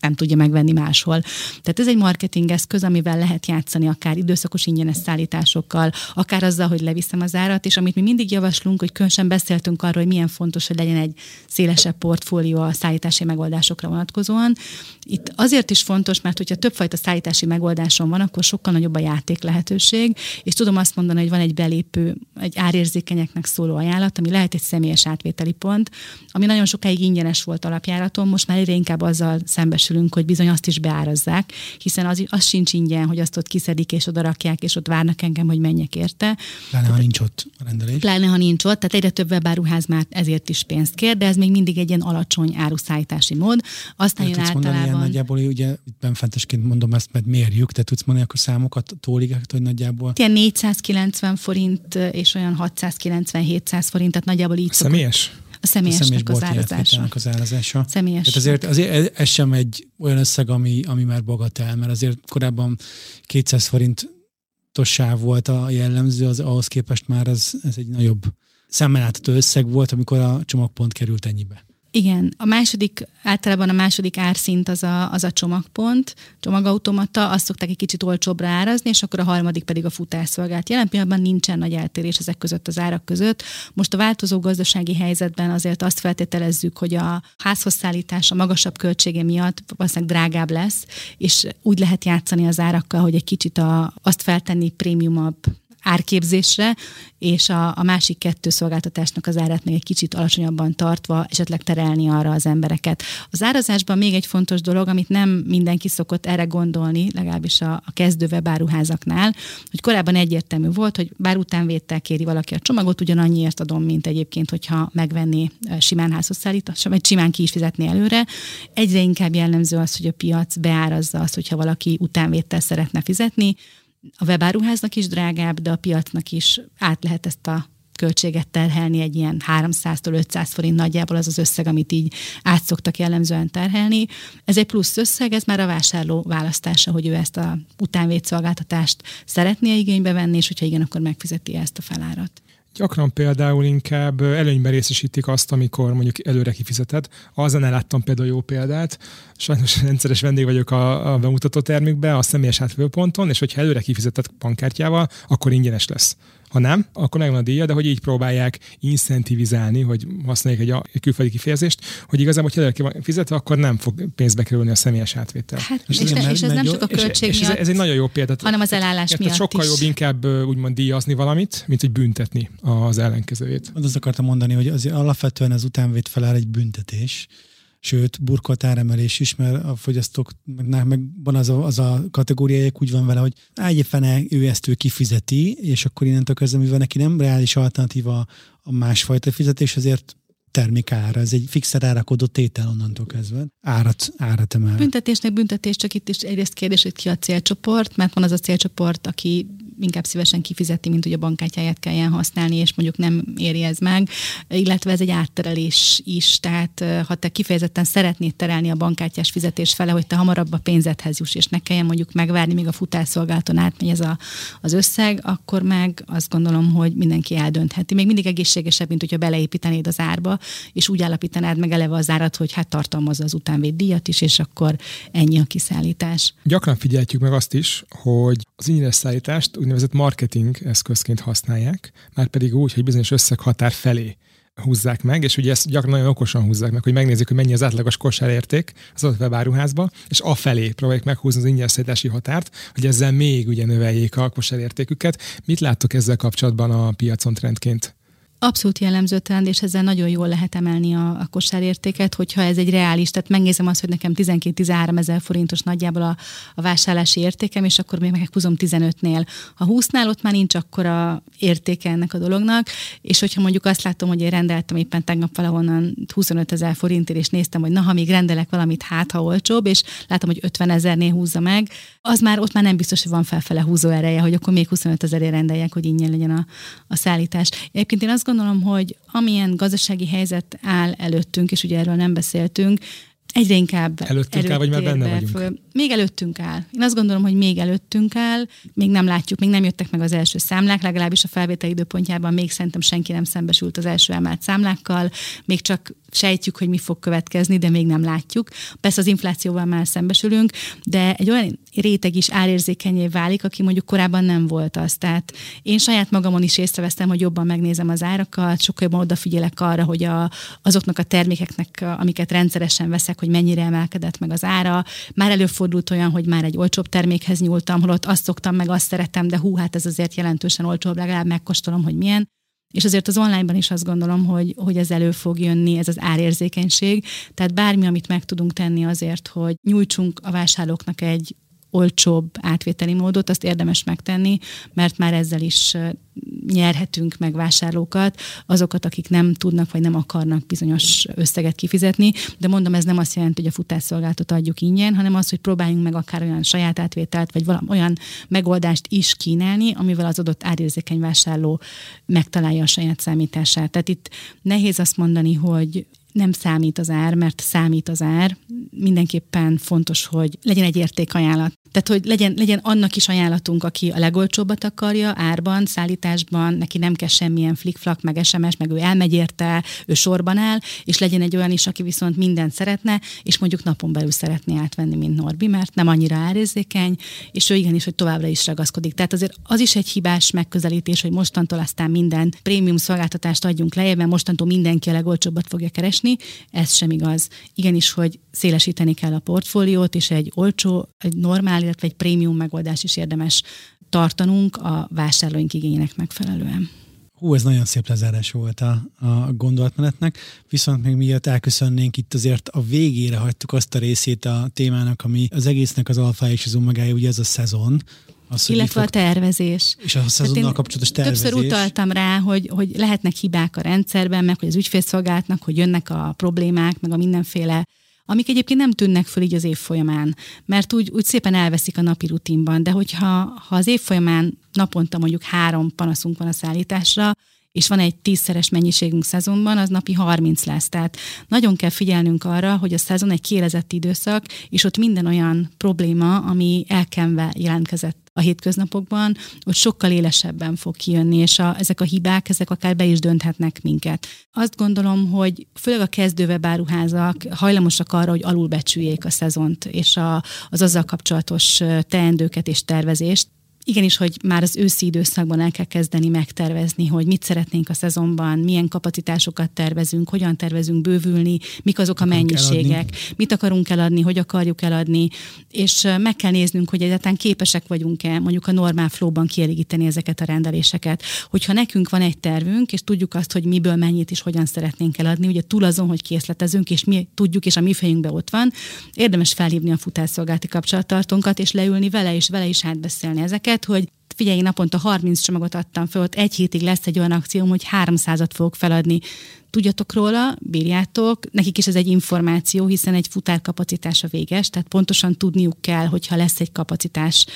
nem tudja megvenni máshol. Tehát ez egy marketing eszköz, amivel lehet játszani akár időszakos ingyenes szállításokkal, akár azzal, hogy leviszem az árat, és amit mi mindig javaslunk, hogy különösen beszéltünk arról, hogy milyen fontos, hogy legyen egy szélesebb portfólió a szállítási megoldásokra vonatkozóan. Itt azért is fontos, mert hogyha többfajta szállítási megoldáson van, akkor sokkal nagyobb a játék lehetőség, és tudom azt mondani, hogy van egy belépő, egy árérzékenyeknek szóló ajánlat, ami lehet egy személyes átvételi pont, ami nagyon sokáig ingyenes volt alapjáraton, most már egyre inkább azzal szembes szembesülünk, hogy bizony azt is beárazzák, hiszen az, az sincs ingyen, hogy azt ott kiszedik és oda rakják, és ott várnak engem, hogy menjek érte. Pláne, ha nincs ott a rendelés. Pláne, ha nincs ott, tehát egyre több webáruház már ezért is pénzt kér, de ez még mindig egy ilyen alacsony áruszállítási mód. Aztán jön általában... Mondani, ilyen nagyjából, ugye benfentesként mondom ezt, mert mérjük, te tudsz mondani akkor számokat tólig, hogy nagyjából? Ilyen 490 forint és olyan 690-700 forint, tehát nagyjából így Személyes? Szokott a személyesnek az árazása. az árazása. Személyes. Tehát azért, azért ez sem egy olyan összeg, ami, ami már bagatel, mert azért korábban 200 forintos sáv volt a jellemző, az ahhoz képest már ez, ez egy nagyobb szemmel összeg volt, amikor a csomagpont került ennyibe. Igen, a második, általában a második árszint az a, az a csomagpont, csomagautomata, azt szokták egy kicsit olcsóbbra árazni, és akkor a harmadik pedig a futásszolgált. Jelen pillanatban nincsen nagy eltérés ezek között az árak között. Most a változó gazdasági helyzetben azért azt feltételezzük, hogy a házhoz szállítás a magasabb költsége miatt valószínűleg drágább lesz, és úgy lehet játszani az árakkal, hogy egy kicsit a, azt feltenni prémiumabb árképzésre, és a, a másik kettő szolgáltatásnak az árát még egy kicsit alacsonyabban tartva, esetleg terelni arra az embereket. Az árazásban még egy fontos dolog, amit nem mindenki szokott erre gondolni, legalábbis a, a kezdő webáruházaknál, hogy korábban egyértelmű volt, hogy bár utánvétel kéri valaki a csomagot, ugyanannyiért adom, mint egyébként, hogyha megvenni simán házhoz szállítás, vagy simán ki is fizetni előre. Egyre inkább jellemző az, hogy a piac beárazza azt, hogyha valaki utánvétel szeretne fizetni, a webáruháznak is drágább, de a piacnak is át lehet ezt a költséget terhelni egy ilyen 300-tól 500 forint nagyjából az az összeg, amit így át szoktak jellemzően terhelni. Ez egy plusz összeg, ez már a vásárló választása, hogy ő ezt a utánvédszolgáltatást szeretné igénybe venni, és hogyha igen, akkor megfizeti ezt a felárat. Gyakran például inkább előnyben részesítik azt, amikor mondjuk előre kifizeted. Azon láttam például jó példát. Sajnos rendszeres vendég vagyok a, a bemutató termékbe, a személyes átvőponton, és hogyha előre kifizetett bankkártyával, akkor ingyenes lesz. Ha nem, akkor megvan a díja, de hogy így próbálják incentivizálni, hogy használják egy, egy külföldi kifejezést, hogy igazából, hogy előre van fizetve, akkor nem fog pénzbe kerülni a személyes átvétel. Hát, és, és, ez, és ez nem csak a költség és, miatt, és ez, ez, egy nagyon jó példa. Hanem az elállás miatt sokkal is. jobb inkább úgymond díjazni valamit, mint hogy büntetni az ellenkezőjét. Azt akartam mondani, hogy azért alapvetően az utánvét felár egy büntetés, sőt, burkolt áremelés is, mert a fogyasztóknak meg van az a, az a kategóriája, úgy van vele, hogy ágye fene, ő ezt ő kifizeti, és akkor innentől kezdve, mivel neki nem reális alternatíva a másfajta fizetés, azért termékára. Ez egy fixer árakodott tétel onnantól kezdve. Árat, árat emel. Büntetésnek büntetés, csak itt is egyrészt kérdés, hogy ki a célcsoport, mert van az a célcsoport, aki inkább szívesen kifizeti, mint hogy a bankkártyáját kelljen használni, és mondjuk nem éri ez meg, illetve ez egy átterelés is, tehát ha te kifejezetten szeretnéd terelni a bankkártyás fizetés fele, hogy te hamarabb a pénzedhez juss, és ne kelljen mondjuk megvárni, míg a futásszolgálaton átmegy ez a, az összeg, akkor meg azt gondolom, hogy mindenki eldöntheti. Még mindig egészségesebb, mint hogyha beleépítenéd az árba, és úgy állapítanád meg eleve az árat, hogy hát tartalmazza az utánvéd is, és akkor ennyi a kiszállítás. Gyakran figyeltjük meg azt is, hogy az ingyenes szállítást úgynevezett marketing eszközként használják, már pedig úgy, hogy bizonyos összeghatár felé húzzák meg, és ugye ezt gyakran nagyon okosan húzzák meg, hogy megnézik, hogy mennyi az átlagos kosárérték az adott webáruházba, és afelé próbálják meghúzni az ingyenes szállítási határt, hogy ezzel még ugye növeljék a kosárértéküket. Mit láttok ezzel kapcsolatban a piacon trendként? Abszolút jellemző trend, és ezzel nagyon jól lehet emelni a, a kosárértéket, hogyha ez egy reális, tehát megnézem azt, hogy nekem 12-13 ezer forintos nagyjából a, a vásárlási értékem, és akkor még meghúzom 15-nél. Ha 20-nál ott már nincs akkora értéke ennek a dolognak, és hogyha mondjuk azt látom, hogy én rendeltem éppen tegnap valahonnan 25 ezer forintért, és néztem, hogy na, ha még rendelek valamit, hát ha olcsóbb, és látom, hogy 50 ezernél húzza meg, az már ott már nem biztos, hogy van felfele húzó ereje, hogy akkor még 25 ezerért rendeljek, hogy ingyen legyen a, a szállítás. Egyébként én azt gondolom, hogy amilyen gazdasági helyzet áll előttünk, és ugye erről nem beszéltünk, egyre inkább előttünk áll, vagy már benne vagyunk? Föl. Még előttünk áll. Én azt gondolom, hogy még előttünk áll, még nem látjuk, még nem jöttek meg az első számlák, legalábbis a felvétel időpontjában még szerintem senki nem szembesült az első emelt számlákkal, még csak sejtjük, hogy mi fog következni, de még nem látjuk. Persze az inflációval már szembesülünk, de egy olyan réteg is árérzékenyé válik, aki mondjuk korábban nem volt az. Tehát én saját magamon is észrevesztem, hogy jobban megnézem az árakat, sokkal jobban odafigyelek arra, hogy a, azoknak a termékeknek, amiket rendszeresen veszek, hogy mennyire emelkedett meg az ára. Már előfordult olyan, hogy már egy olcsóbb termékhez nyúltam, holott azt szoktam, meg azt szeretem, de hú, hát ez azért jelentősen olcsóbb, legalább megkóstolom, hogy milyen. És azért az onlineban is azt gondolom, hogy, hogy ez elő fog jönni, ez az árérzékenység. Tehát bármi, amit meg tudunk tenni azért, hogy nyújtsunk a vásárlóknak egy olcsóbb átvételi módot, azt érdemes megtenni, mert már ezzel is nyerhetünk meg vásárlókat, azokat, akik nem tudnak vagy nem akarnak bizonyos összeget kifizetni, de mondom, ez nem azt jelenti, hogy a futásszolgáltat adjuk ingyen, hanem az, hogy próbáljunk meg akár olyan saját átvételt, vagy valami olyan megoldást is kínálni, amivel az adott árérzékeny vásárló megtalálja a saját számítását. Tehát itt nehéz azt mondani, hogy nem számít az ár, mert számít az ár. Mindenképpen fontos, hogy legyen egy értékajánlat. Tehát, hogy legyen, legyen annak is ajánlatunk, aki a legolcsóbbat akarja, árban, szállításban, neki nem kell semmilyen flikflak, meg SMS, meg ő elmegy érte, ő sorban áll, és legyen egy olyan is, aki viszont mindent szeretne, és mondjuk napon belül szeretné átvenni, mint Norbi, mert nem annyira árérzékeny, és ő igenis, hogy továbbra is ragaszkodik. Tehát azért az is egy hibás megközelítés, hogy mostantól aztán minden prémium szolgáltatást adjunk lejjebb, mert mostantól mindenki a legolcsóbbat fogja keresni. Ez sem igaz. Igenis, hogy szélesíteni kell a portfóliót, és egy olcsó, egy normál, illetve egy prémium megoldás is érdemes tartanunk a vásárlóink igényének megfelelően. Hú, ez nagyon szép lezárás volt a, a gondolatmenetnek, viszont még miatt elköszönnénk itt azért a végére hagytuk azt a részét a témának, ami az egésznek az alfa és az omegája, ugye ez a szezon, az, Illetve fog... a tervezés. És a szezonnal kapcsolatos tervezés. Többször utaltam rá, hogy, hogy lehetnek hibák a rendszerben, meg hogy az ügyfélszolgálatnak, hogy jönnek a problémák, meg a mindenféle amik egyébként nem tűnnek föl így az év folyamán, mert úgy, úgy szépen elveszik a napi rutinban, de hogyha ha az év folyamán naponta mondjuk három panaszunk van a szállításra, és van egy tízszeres mennyiségünk szezonban, az napi 30 lesz. Tehát nagyon kell figyelnünk arra, hogy a szezon egy kielezett időszak, és ott minden olyan probléma, ami elkenve jelentkezett a hétköznapokban, ott sokkal élesebben fog kijönni, és a, ezek a hibák, ezek akár be is dönthetnek minket. Azt gondolom, hogy főleg a kezdőwebáruházak hajlamosak arra, hogy alulbecsüljék a szezont, és a, az azzal kapcsolatos teendőket és tervezést, igenis, hogy már az őszi időszakban el kell kezdeni megtervezni, hogy mit szeretnénk a szezonban, milyen kapacitásokat tervezünk, hogyan tervezünk bővülni, mik azok a mennyiségek, eladni. mit akarunk eladni, hogy akarjuk eladni, és meg kell néznünk, hogy egyáltalán képesek vagyunk-e mondjuk a normál flóban kielégíteni ezeket a rendeléseket. Hogyha nekünk van egy tervünk, és tudjuk azt, hogy miből mennyit és hogyan szeretnénk eladni, ugye túl azon, hogy készletezünk, és mi tudjuk, és a mi fejünkben ott van, érdemes felhívni a futásszolgálati kapcsolattartónkat, és leülni vele, és vele is átbeszélni ezeket, hogy figyelj, naponta 30 csomagot adtam fel, ott egy hétig lesz egy olyan akcióm, hogy 300-at fogok feladni. Tudjatok róla, bírjátok, nekik is ez egy információ, hiszen egy futárkapacitása véges, tehát pontosan tudniuk kell, hogyha lesz egy kapacitás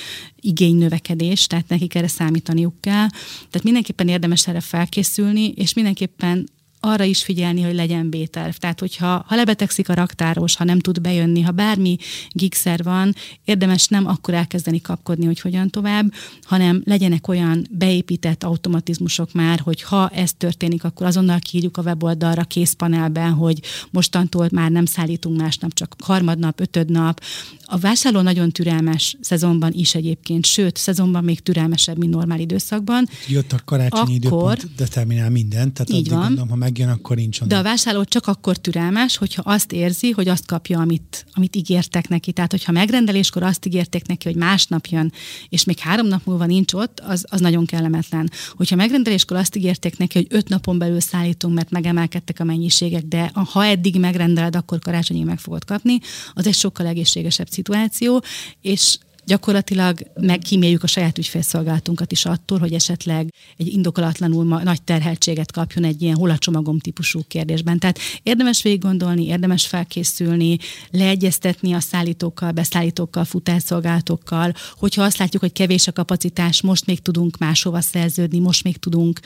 igény növekedés, tehát nekik erre számítaniuk kell. Tehát mindenképpen érdemes erre felkészülni, és mindenképpen arra is figyelni, hogy legyen B-terv. Tehát, hogyha ha lebetegszik a raktáros, ha nem tud bejönni, ha bármi gigszer van, érdemes nem akkor elkezdeni kapkodni, hogy hogyan tovább, hanem legyenek olyan beépített automatizmusok már, hogy ha ez történik, akkor azonnal kiírjuk a weboldalra készpanelben, hogy mostantól már nem szállítunk másnap, csak harmadnap, ötödnap. A vásárló nagyon türelmes szezonban is egyébként, sőt, szezonban még türelmesebb, mint normál időszakban. Jött a karácsonyi akkor, időpont, determinál mindent, tehát így van. Gondolom, ha meg megjön, akkor nincs onnan. De a vásárló csak akkor türelmes, hogyha azt érzi, hogy azt kapja, amit, amit ígértek neki. Tehát, hogyha megrendeléskor azt ígérték neki, hogy másnap jön, és még három nap múlva nincs ott, az, az nagyon kellemetlen. Hogyha megrendeléskor azt ígérték neki, hogy öt napon belül szállítunk, mert megemelkedtek a mennyiségek, de ha eddig megrendeled, akkor karácsonyig meg fogod kapni, az egy sokkal egészségesebb szituáció, és gyakorlatilag megkíméljük a saját ügyfélszolgálatunkat is attól, hogy esetleg egy indokolatlanul ma- nagy terheltséget kapjon egy ilyen hol típusú kérdésben. Tehát érdemes végig gondolni, érdemes felkészülni, leegyeztetni a szállítókkal, beszállítókkal, futárszolgálatokkal, hogyha azt látjuk, hogy kevés a kapacitás, most még tudunk máshova szerződni, most még tudunk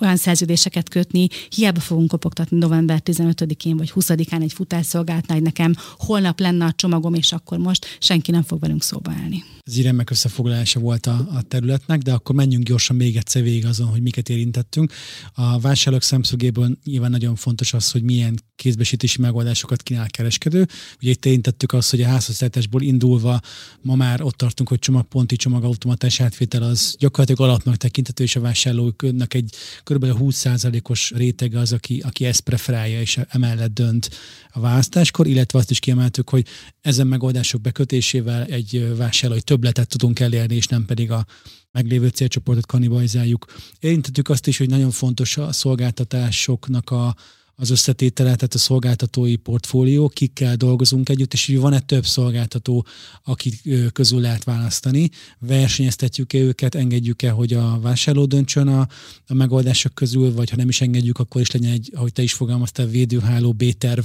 olyan szerződéseket kötni, hiába fogunk kopogtatni november 15-én vagy 20-án egy futásszolgáltnál, hogy nekem holnap lenne a csomagom, és akkor most senki nem fog velünk szóba állni. Ez így remek összefoglalása volt a, a területnek, de akkor menjünk gyorsan még egyszer végig azon, hogy miket érintettünk. A vásárlók szemszögéből nyilván nagyon fontos az, hogy milyen kézbesítési megoldásokat kínál kereskedő. Ugye itt érintettük azt, hogy a házhoztartásból indulva ma már ott tartunk, hogy csomagponti csomagautomatás átvétel az gyakorlatilag alapnak tekintető, és a vásárlóknak egy kb. 20%-os rétege az, aki, aki ezt preferálja, és emellett dönt a választáskor, illetve azt is kiemeltük, hogy ezen megoldások bekötésével egy vásárlói többletet tudunk elérni, és nem pedig a meglévő célcsoportot kannibalizáljuk. Érintettük azt is, hogy nagyon fontos a szolgáltatásoknak a, az összetétele, tehát a szolgáltatói portfólió, kikkel dolgozunk együtt, és hogy van-e több szolgáltató, akik közül lehet választani, versenyeztetjük-e őket, engedjük-e, hogy a vásárló döntsön a, a megoldások közül, vagy ha nem is engedjük, akkor is legyen egy, ahogy te is fogalmaztál, védőháló B-terv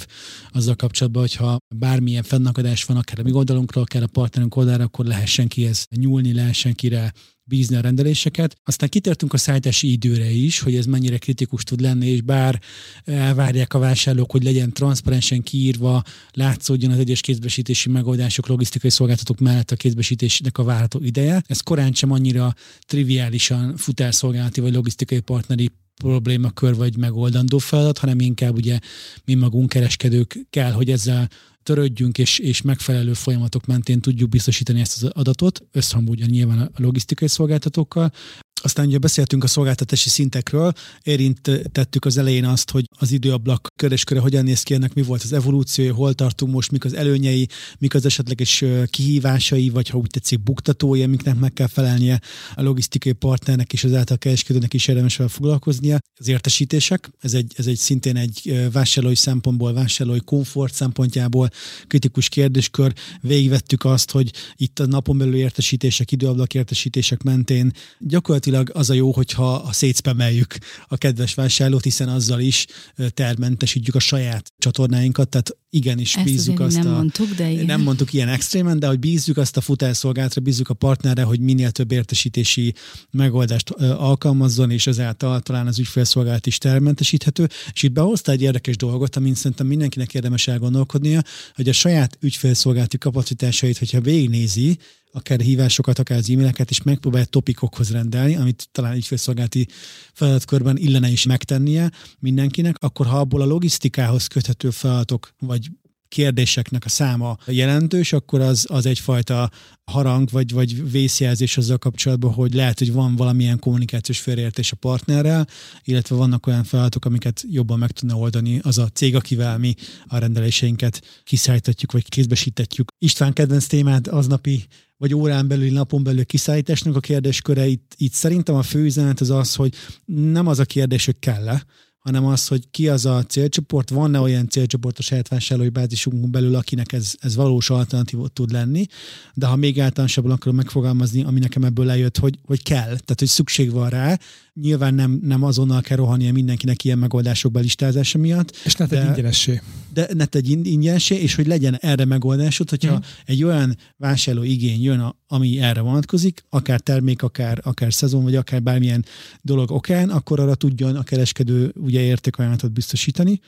azzal kapcsolatban, hogyha bármilyen fennakadás van, akár a mi oldalunkra, akár a partnerünk oldalára, akkor lehessen kihez nyúlni, lehessen kire bízni a rendeléseket. Aztán kitértünk a szállítási időre is, hogy ez mennyire kritikus tud lenni, és bár elvárják a vásárlók, hogy legyen transzparensen kiírva, látszódjon az egyes kézbesítési megoldások, logisztikai szolgáltatók mellett a kézbesítésnek a várható ideje. Ez korán sem annyira triviálisan futárszolgálati vagy logisztikai partneri problémakör vagy megoldandó feladat, hanem inkább ugye mi magunk kereskedők kell, hogy ezzel törődjünk, és, és megfelelő folyamatok mentén tudjuk biztosítani ezt az adatot, összhangban nyilván a logisztikai szolgáltatókkal, aztán ugye beszéltünk a szolgáltatási szintekről, érintettük az elején azt, hogy az időablak körésköre hogyan néz ki ennek, mi volt az evolúciója, hol tartunk most, mik az előnyei, mik az esetleges kihívásai, vagy ha úgy tetszik buktatói, amiknek meg kell felelnie a logisztikai partnernek és az által kereskedőnek is érdemes vele foglalkoznia. Az értesítések, ez egy, ez egy szintén egy vásárlói szempontból, vásárlói komfort szempontjából kritikus kérdéskör. Végigvettük azt, hogy itt a napon belül értesítések, időablak értesítések mentén gyakorlatilag az a jó, hogyha szétszpemeljük a kedves vásárlót, hiszen azzal is termentesítjük a saját csatornáinkat, tehát igenis Ezt bízzuk azt nem a... Mondtuk, de igen. Nem mondtuk ilyen extrémen, de hogy bízzuk azt a futárszolgálatra, bízzuk a partnerre, hogy minél több értesítési megoldást alkalmazzon, és ezáltal talán az ügyfélszolgálat is termentesíthető. És itt behozta egy érdekes dolgot, amin szerintem mindenkinek érdemes elgondolkodnia, hogy a saját ügyfélszolgálati kapacitásait, hogyha végignézi, akár hívásokat, akár az e-maileket, és megpróbálja topikokhoz rendelni, amit talán ügyfélszolgálati feladatkörben illene is megtennie mindenkinek, akkor ha abból a logisztikához köthető feladatok, vagy kérdéseknek a száma jelentős, akkor az, az egyfajta harang vagy, vagy vészjelzés azzal kapcsolatban, hogy lehet, hogy van valamilyen kommunikációs félreértés a partnerrel, illetve vannak olyan feladatok, amiket jobban meg tudna oldani az a cég, akivel mi a rendeléseinket kiszállítatjuk, vagy kézbesítetjük. István kedvenc témát aznapi vagy órán belül, napon belül kiszállításnak a kérdésköre. Itt, itt szerintem a fő üzenet az az, hogy nem az a kérdés, hogy kell-e, hanem az, hogy ki az a célcsoport, van-e olyan célcsoport a saját vásárlói bázisunkon belül, akinek ez, ez valós alternatívot tud lenni, de ha még általánosabban akarom megfogalmazni, ami nekem ebből lejött, hogy, hogy kell, tehát hogy szükség van rá, nyilván nem, nem azonnal kell rohania mindenkinek ilyen megoldások listázása miatt. És ne egy ingyenessé. De ne egy ingyenessé, és hogy legyen erre megoldásod, hogyha mm. egy olyan vásárló igény jön, a, ami erre vonatkozik, akár termék, akár, akár szezon, vagy akár bármilyen dolog okán, akkor arra tudjon a kereskedő ugye értékajánlatot biztosítani.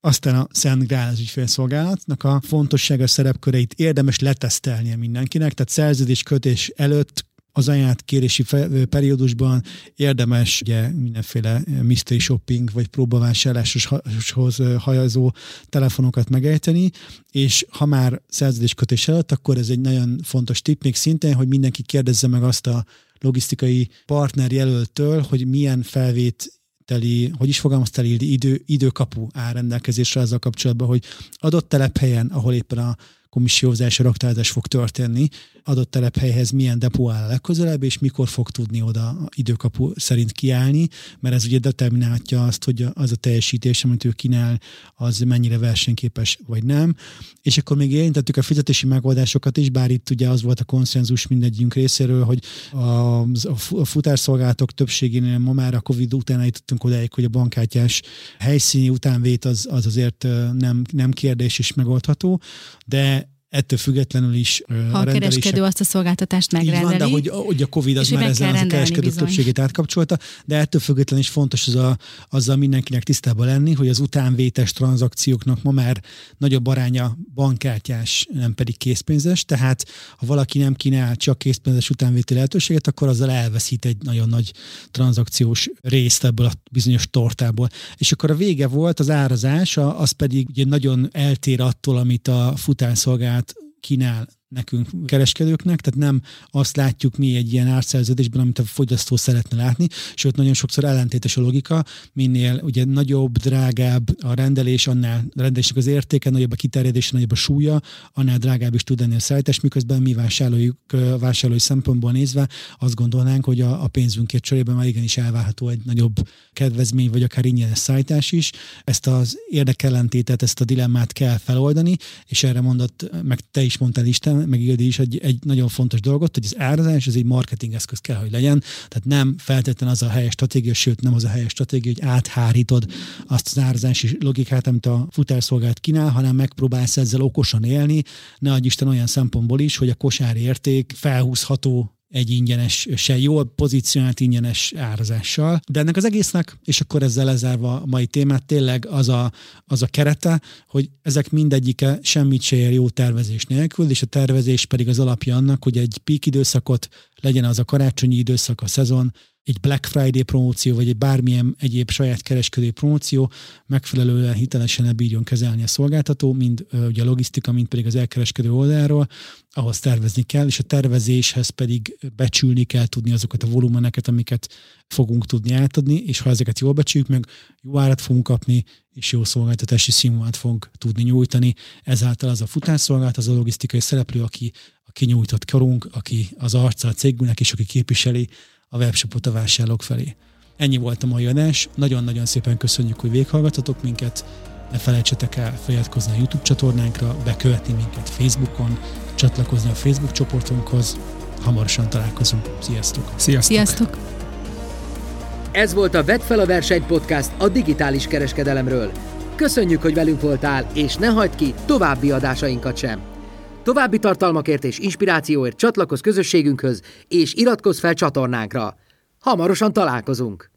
Aztán a Szent Grál az ügyfélszolgálatnak a fontossága szerepköreit érdemes letesztelnie mindenkinek, tehát szerződés kötés előtt az kérési periódusban érdemes ugye mindenféle mystery shopping vagy próbavásárláshoz hajazó telefonokat megejteni, és ha már szerződéskötés előtt, akkor ez egy nagyon fontos tipp még szintén, hogy mindenki kérdezze meg azt a logisztikai partner jelöltől, hogy milyen felvét teli, hogy is fogalmaztál, idő, időkapu áll rendelkezésre azzal kapcsolatban, hogy adott telephelyen, ahol éppen a komissiózás, raktározás fog történni, adott telephelyhez milyen depó áll legközelebb, és mikor fog tudni oda időkapu szerint kiállni, mert ez ugye determinálja azt, hogy az a teljesítés, amit ő kínál, az mennyire versenyképes vagy nem. És akkor még érintettük a fizetési megoldásokat is, bár itt ugye az volt a konszenzus mindegyünk részéről, hogy a, a futárszolgálatok többségénél ma már a Covid után eljutottunk odáig, hogy a bankkártyás helyszíni utánvét az, az azért nem, nem kérdés is megoldható, de ettől függetlenül is ha a, kereskedő azt a szolgáltatást megrendeli. Van, de hogy, hogy a Covid az már az a kereskedők bizony. többségét átkapcsolta, de ettől függetlenül is fontos az a, azzal mindenkinek tisztában lenni, hogy az utánvétes tranzakcióknak ma már nagyobb aránya bankkártyás, nem pedig készpénzes, tehát ha valaki nem kínál csak készpénzes utánvéti lehetőséget, akkor azzal elveszít egy nagyon nagy tranzakciós részt ebből a bizonyos tortából. És akkor a vége volt, az árazás, az pedig ugye nagyon eltér attól, amit a futárszolgálat kínál nekünk kereskedőknek, tehát nem azt látjuk mi egy ilyen árszerződésben, amit a fogyasztó szeretne látni, sőt nagyon sokszor ellentétes a logika, minél ugye nagyobb, drágább a rendelés, annál a rendelésnek az értéke, nagyobb a kiterjedése, nagyobb a súlya, annál drágább is tud lenni a szállítás, miközben mi vásárlói, vásárlói szempontból nézve azt gondolnánk, hogy a, a pénzünkért cserében már igenis elvárható egy nagyobb kedvezmény, vagy akár ingyenes szállítás is. Ezt az érdekellentétet, ezt a dilemmát kell feloldani, és erre mondott, meg te is mondtál Isten, meg Ildi is egy, egy nagyon fontos dolgot, hogy az árazás az egy marketing eszköz kell, hogy legyen, tehát nem feltétlenül az a helyes stratégia, sőt nem az a helyes stratégia, hogy áthárítod azt az árazási logikát, amit a futárszolgálat kínál, hanem megpróbálsz ezzel okosan élni, ne adj Isten olyan szempontból is, hogy a kosár érték felhúzható egy ingyenes, se jól pozícionált ingyenes árazással. De ennek az egésznek, és akkor ezzel lezárva a mai témát, tényleg az a, az a kerete, hogy ezek mindegyike semmit se ér jó tervezés nélkül, és a tervezés pedig az alapja annak, hogy egy peak időszakot legyen az a karácsonyi időszak, a szezon, egy Black Friday promóció, vagy egy bármilyen egyéb saját kereskedő promóció megfelelően hitelesen bírjon kezelni a szolgáltató, mind ugye a logisztika, mind pedig az elkereskedő oldalról, ahhoz tervezni kell, és a tervezéshez pedig becsülni kell tudni azokat a volumeneket, amiket fogunk tudni átadni, és ha ezeket jól becsüljük meg, jó árat fogunk kapni, és jó szolgáltatási színvonalat fogunk tudni nyújtani. Ezáltal az a futárszolgálat, az a logisztikai szereplő, aki a kinyújtott korunk, aki az arca a cégünknek, és aki képviseli a webshopot a vásárlók felé. Ennyi volt a mai adás. Nagyon-nagyon szépen köszönjük, hogy véghallgatotok minket. Ne felejtsetek el feliratkozni a YouTube csatornánkra, bekövetni minket Facebookon, csatlakozni a Facebook csoportunkhoz. Hamarosan találkozunk. Sziasztok! Sziasztok! Sziasztok. Ez volt a Vedd fel a verseny podcast a digitális kereskedelemről. Köszönjük, hogy velünk voltál, és ne hagyd ki további adásainkat sem. További tartalmakért és inspirációért csatlakozz közösségünkhöz, és iratkozz fel csatornánkra. Hamarosan találkozunk!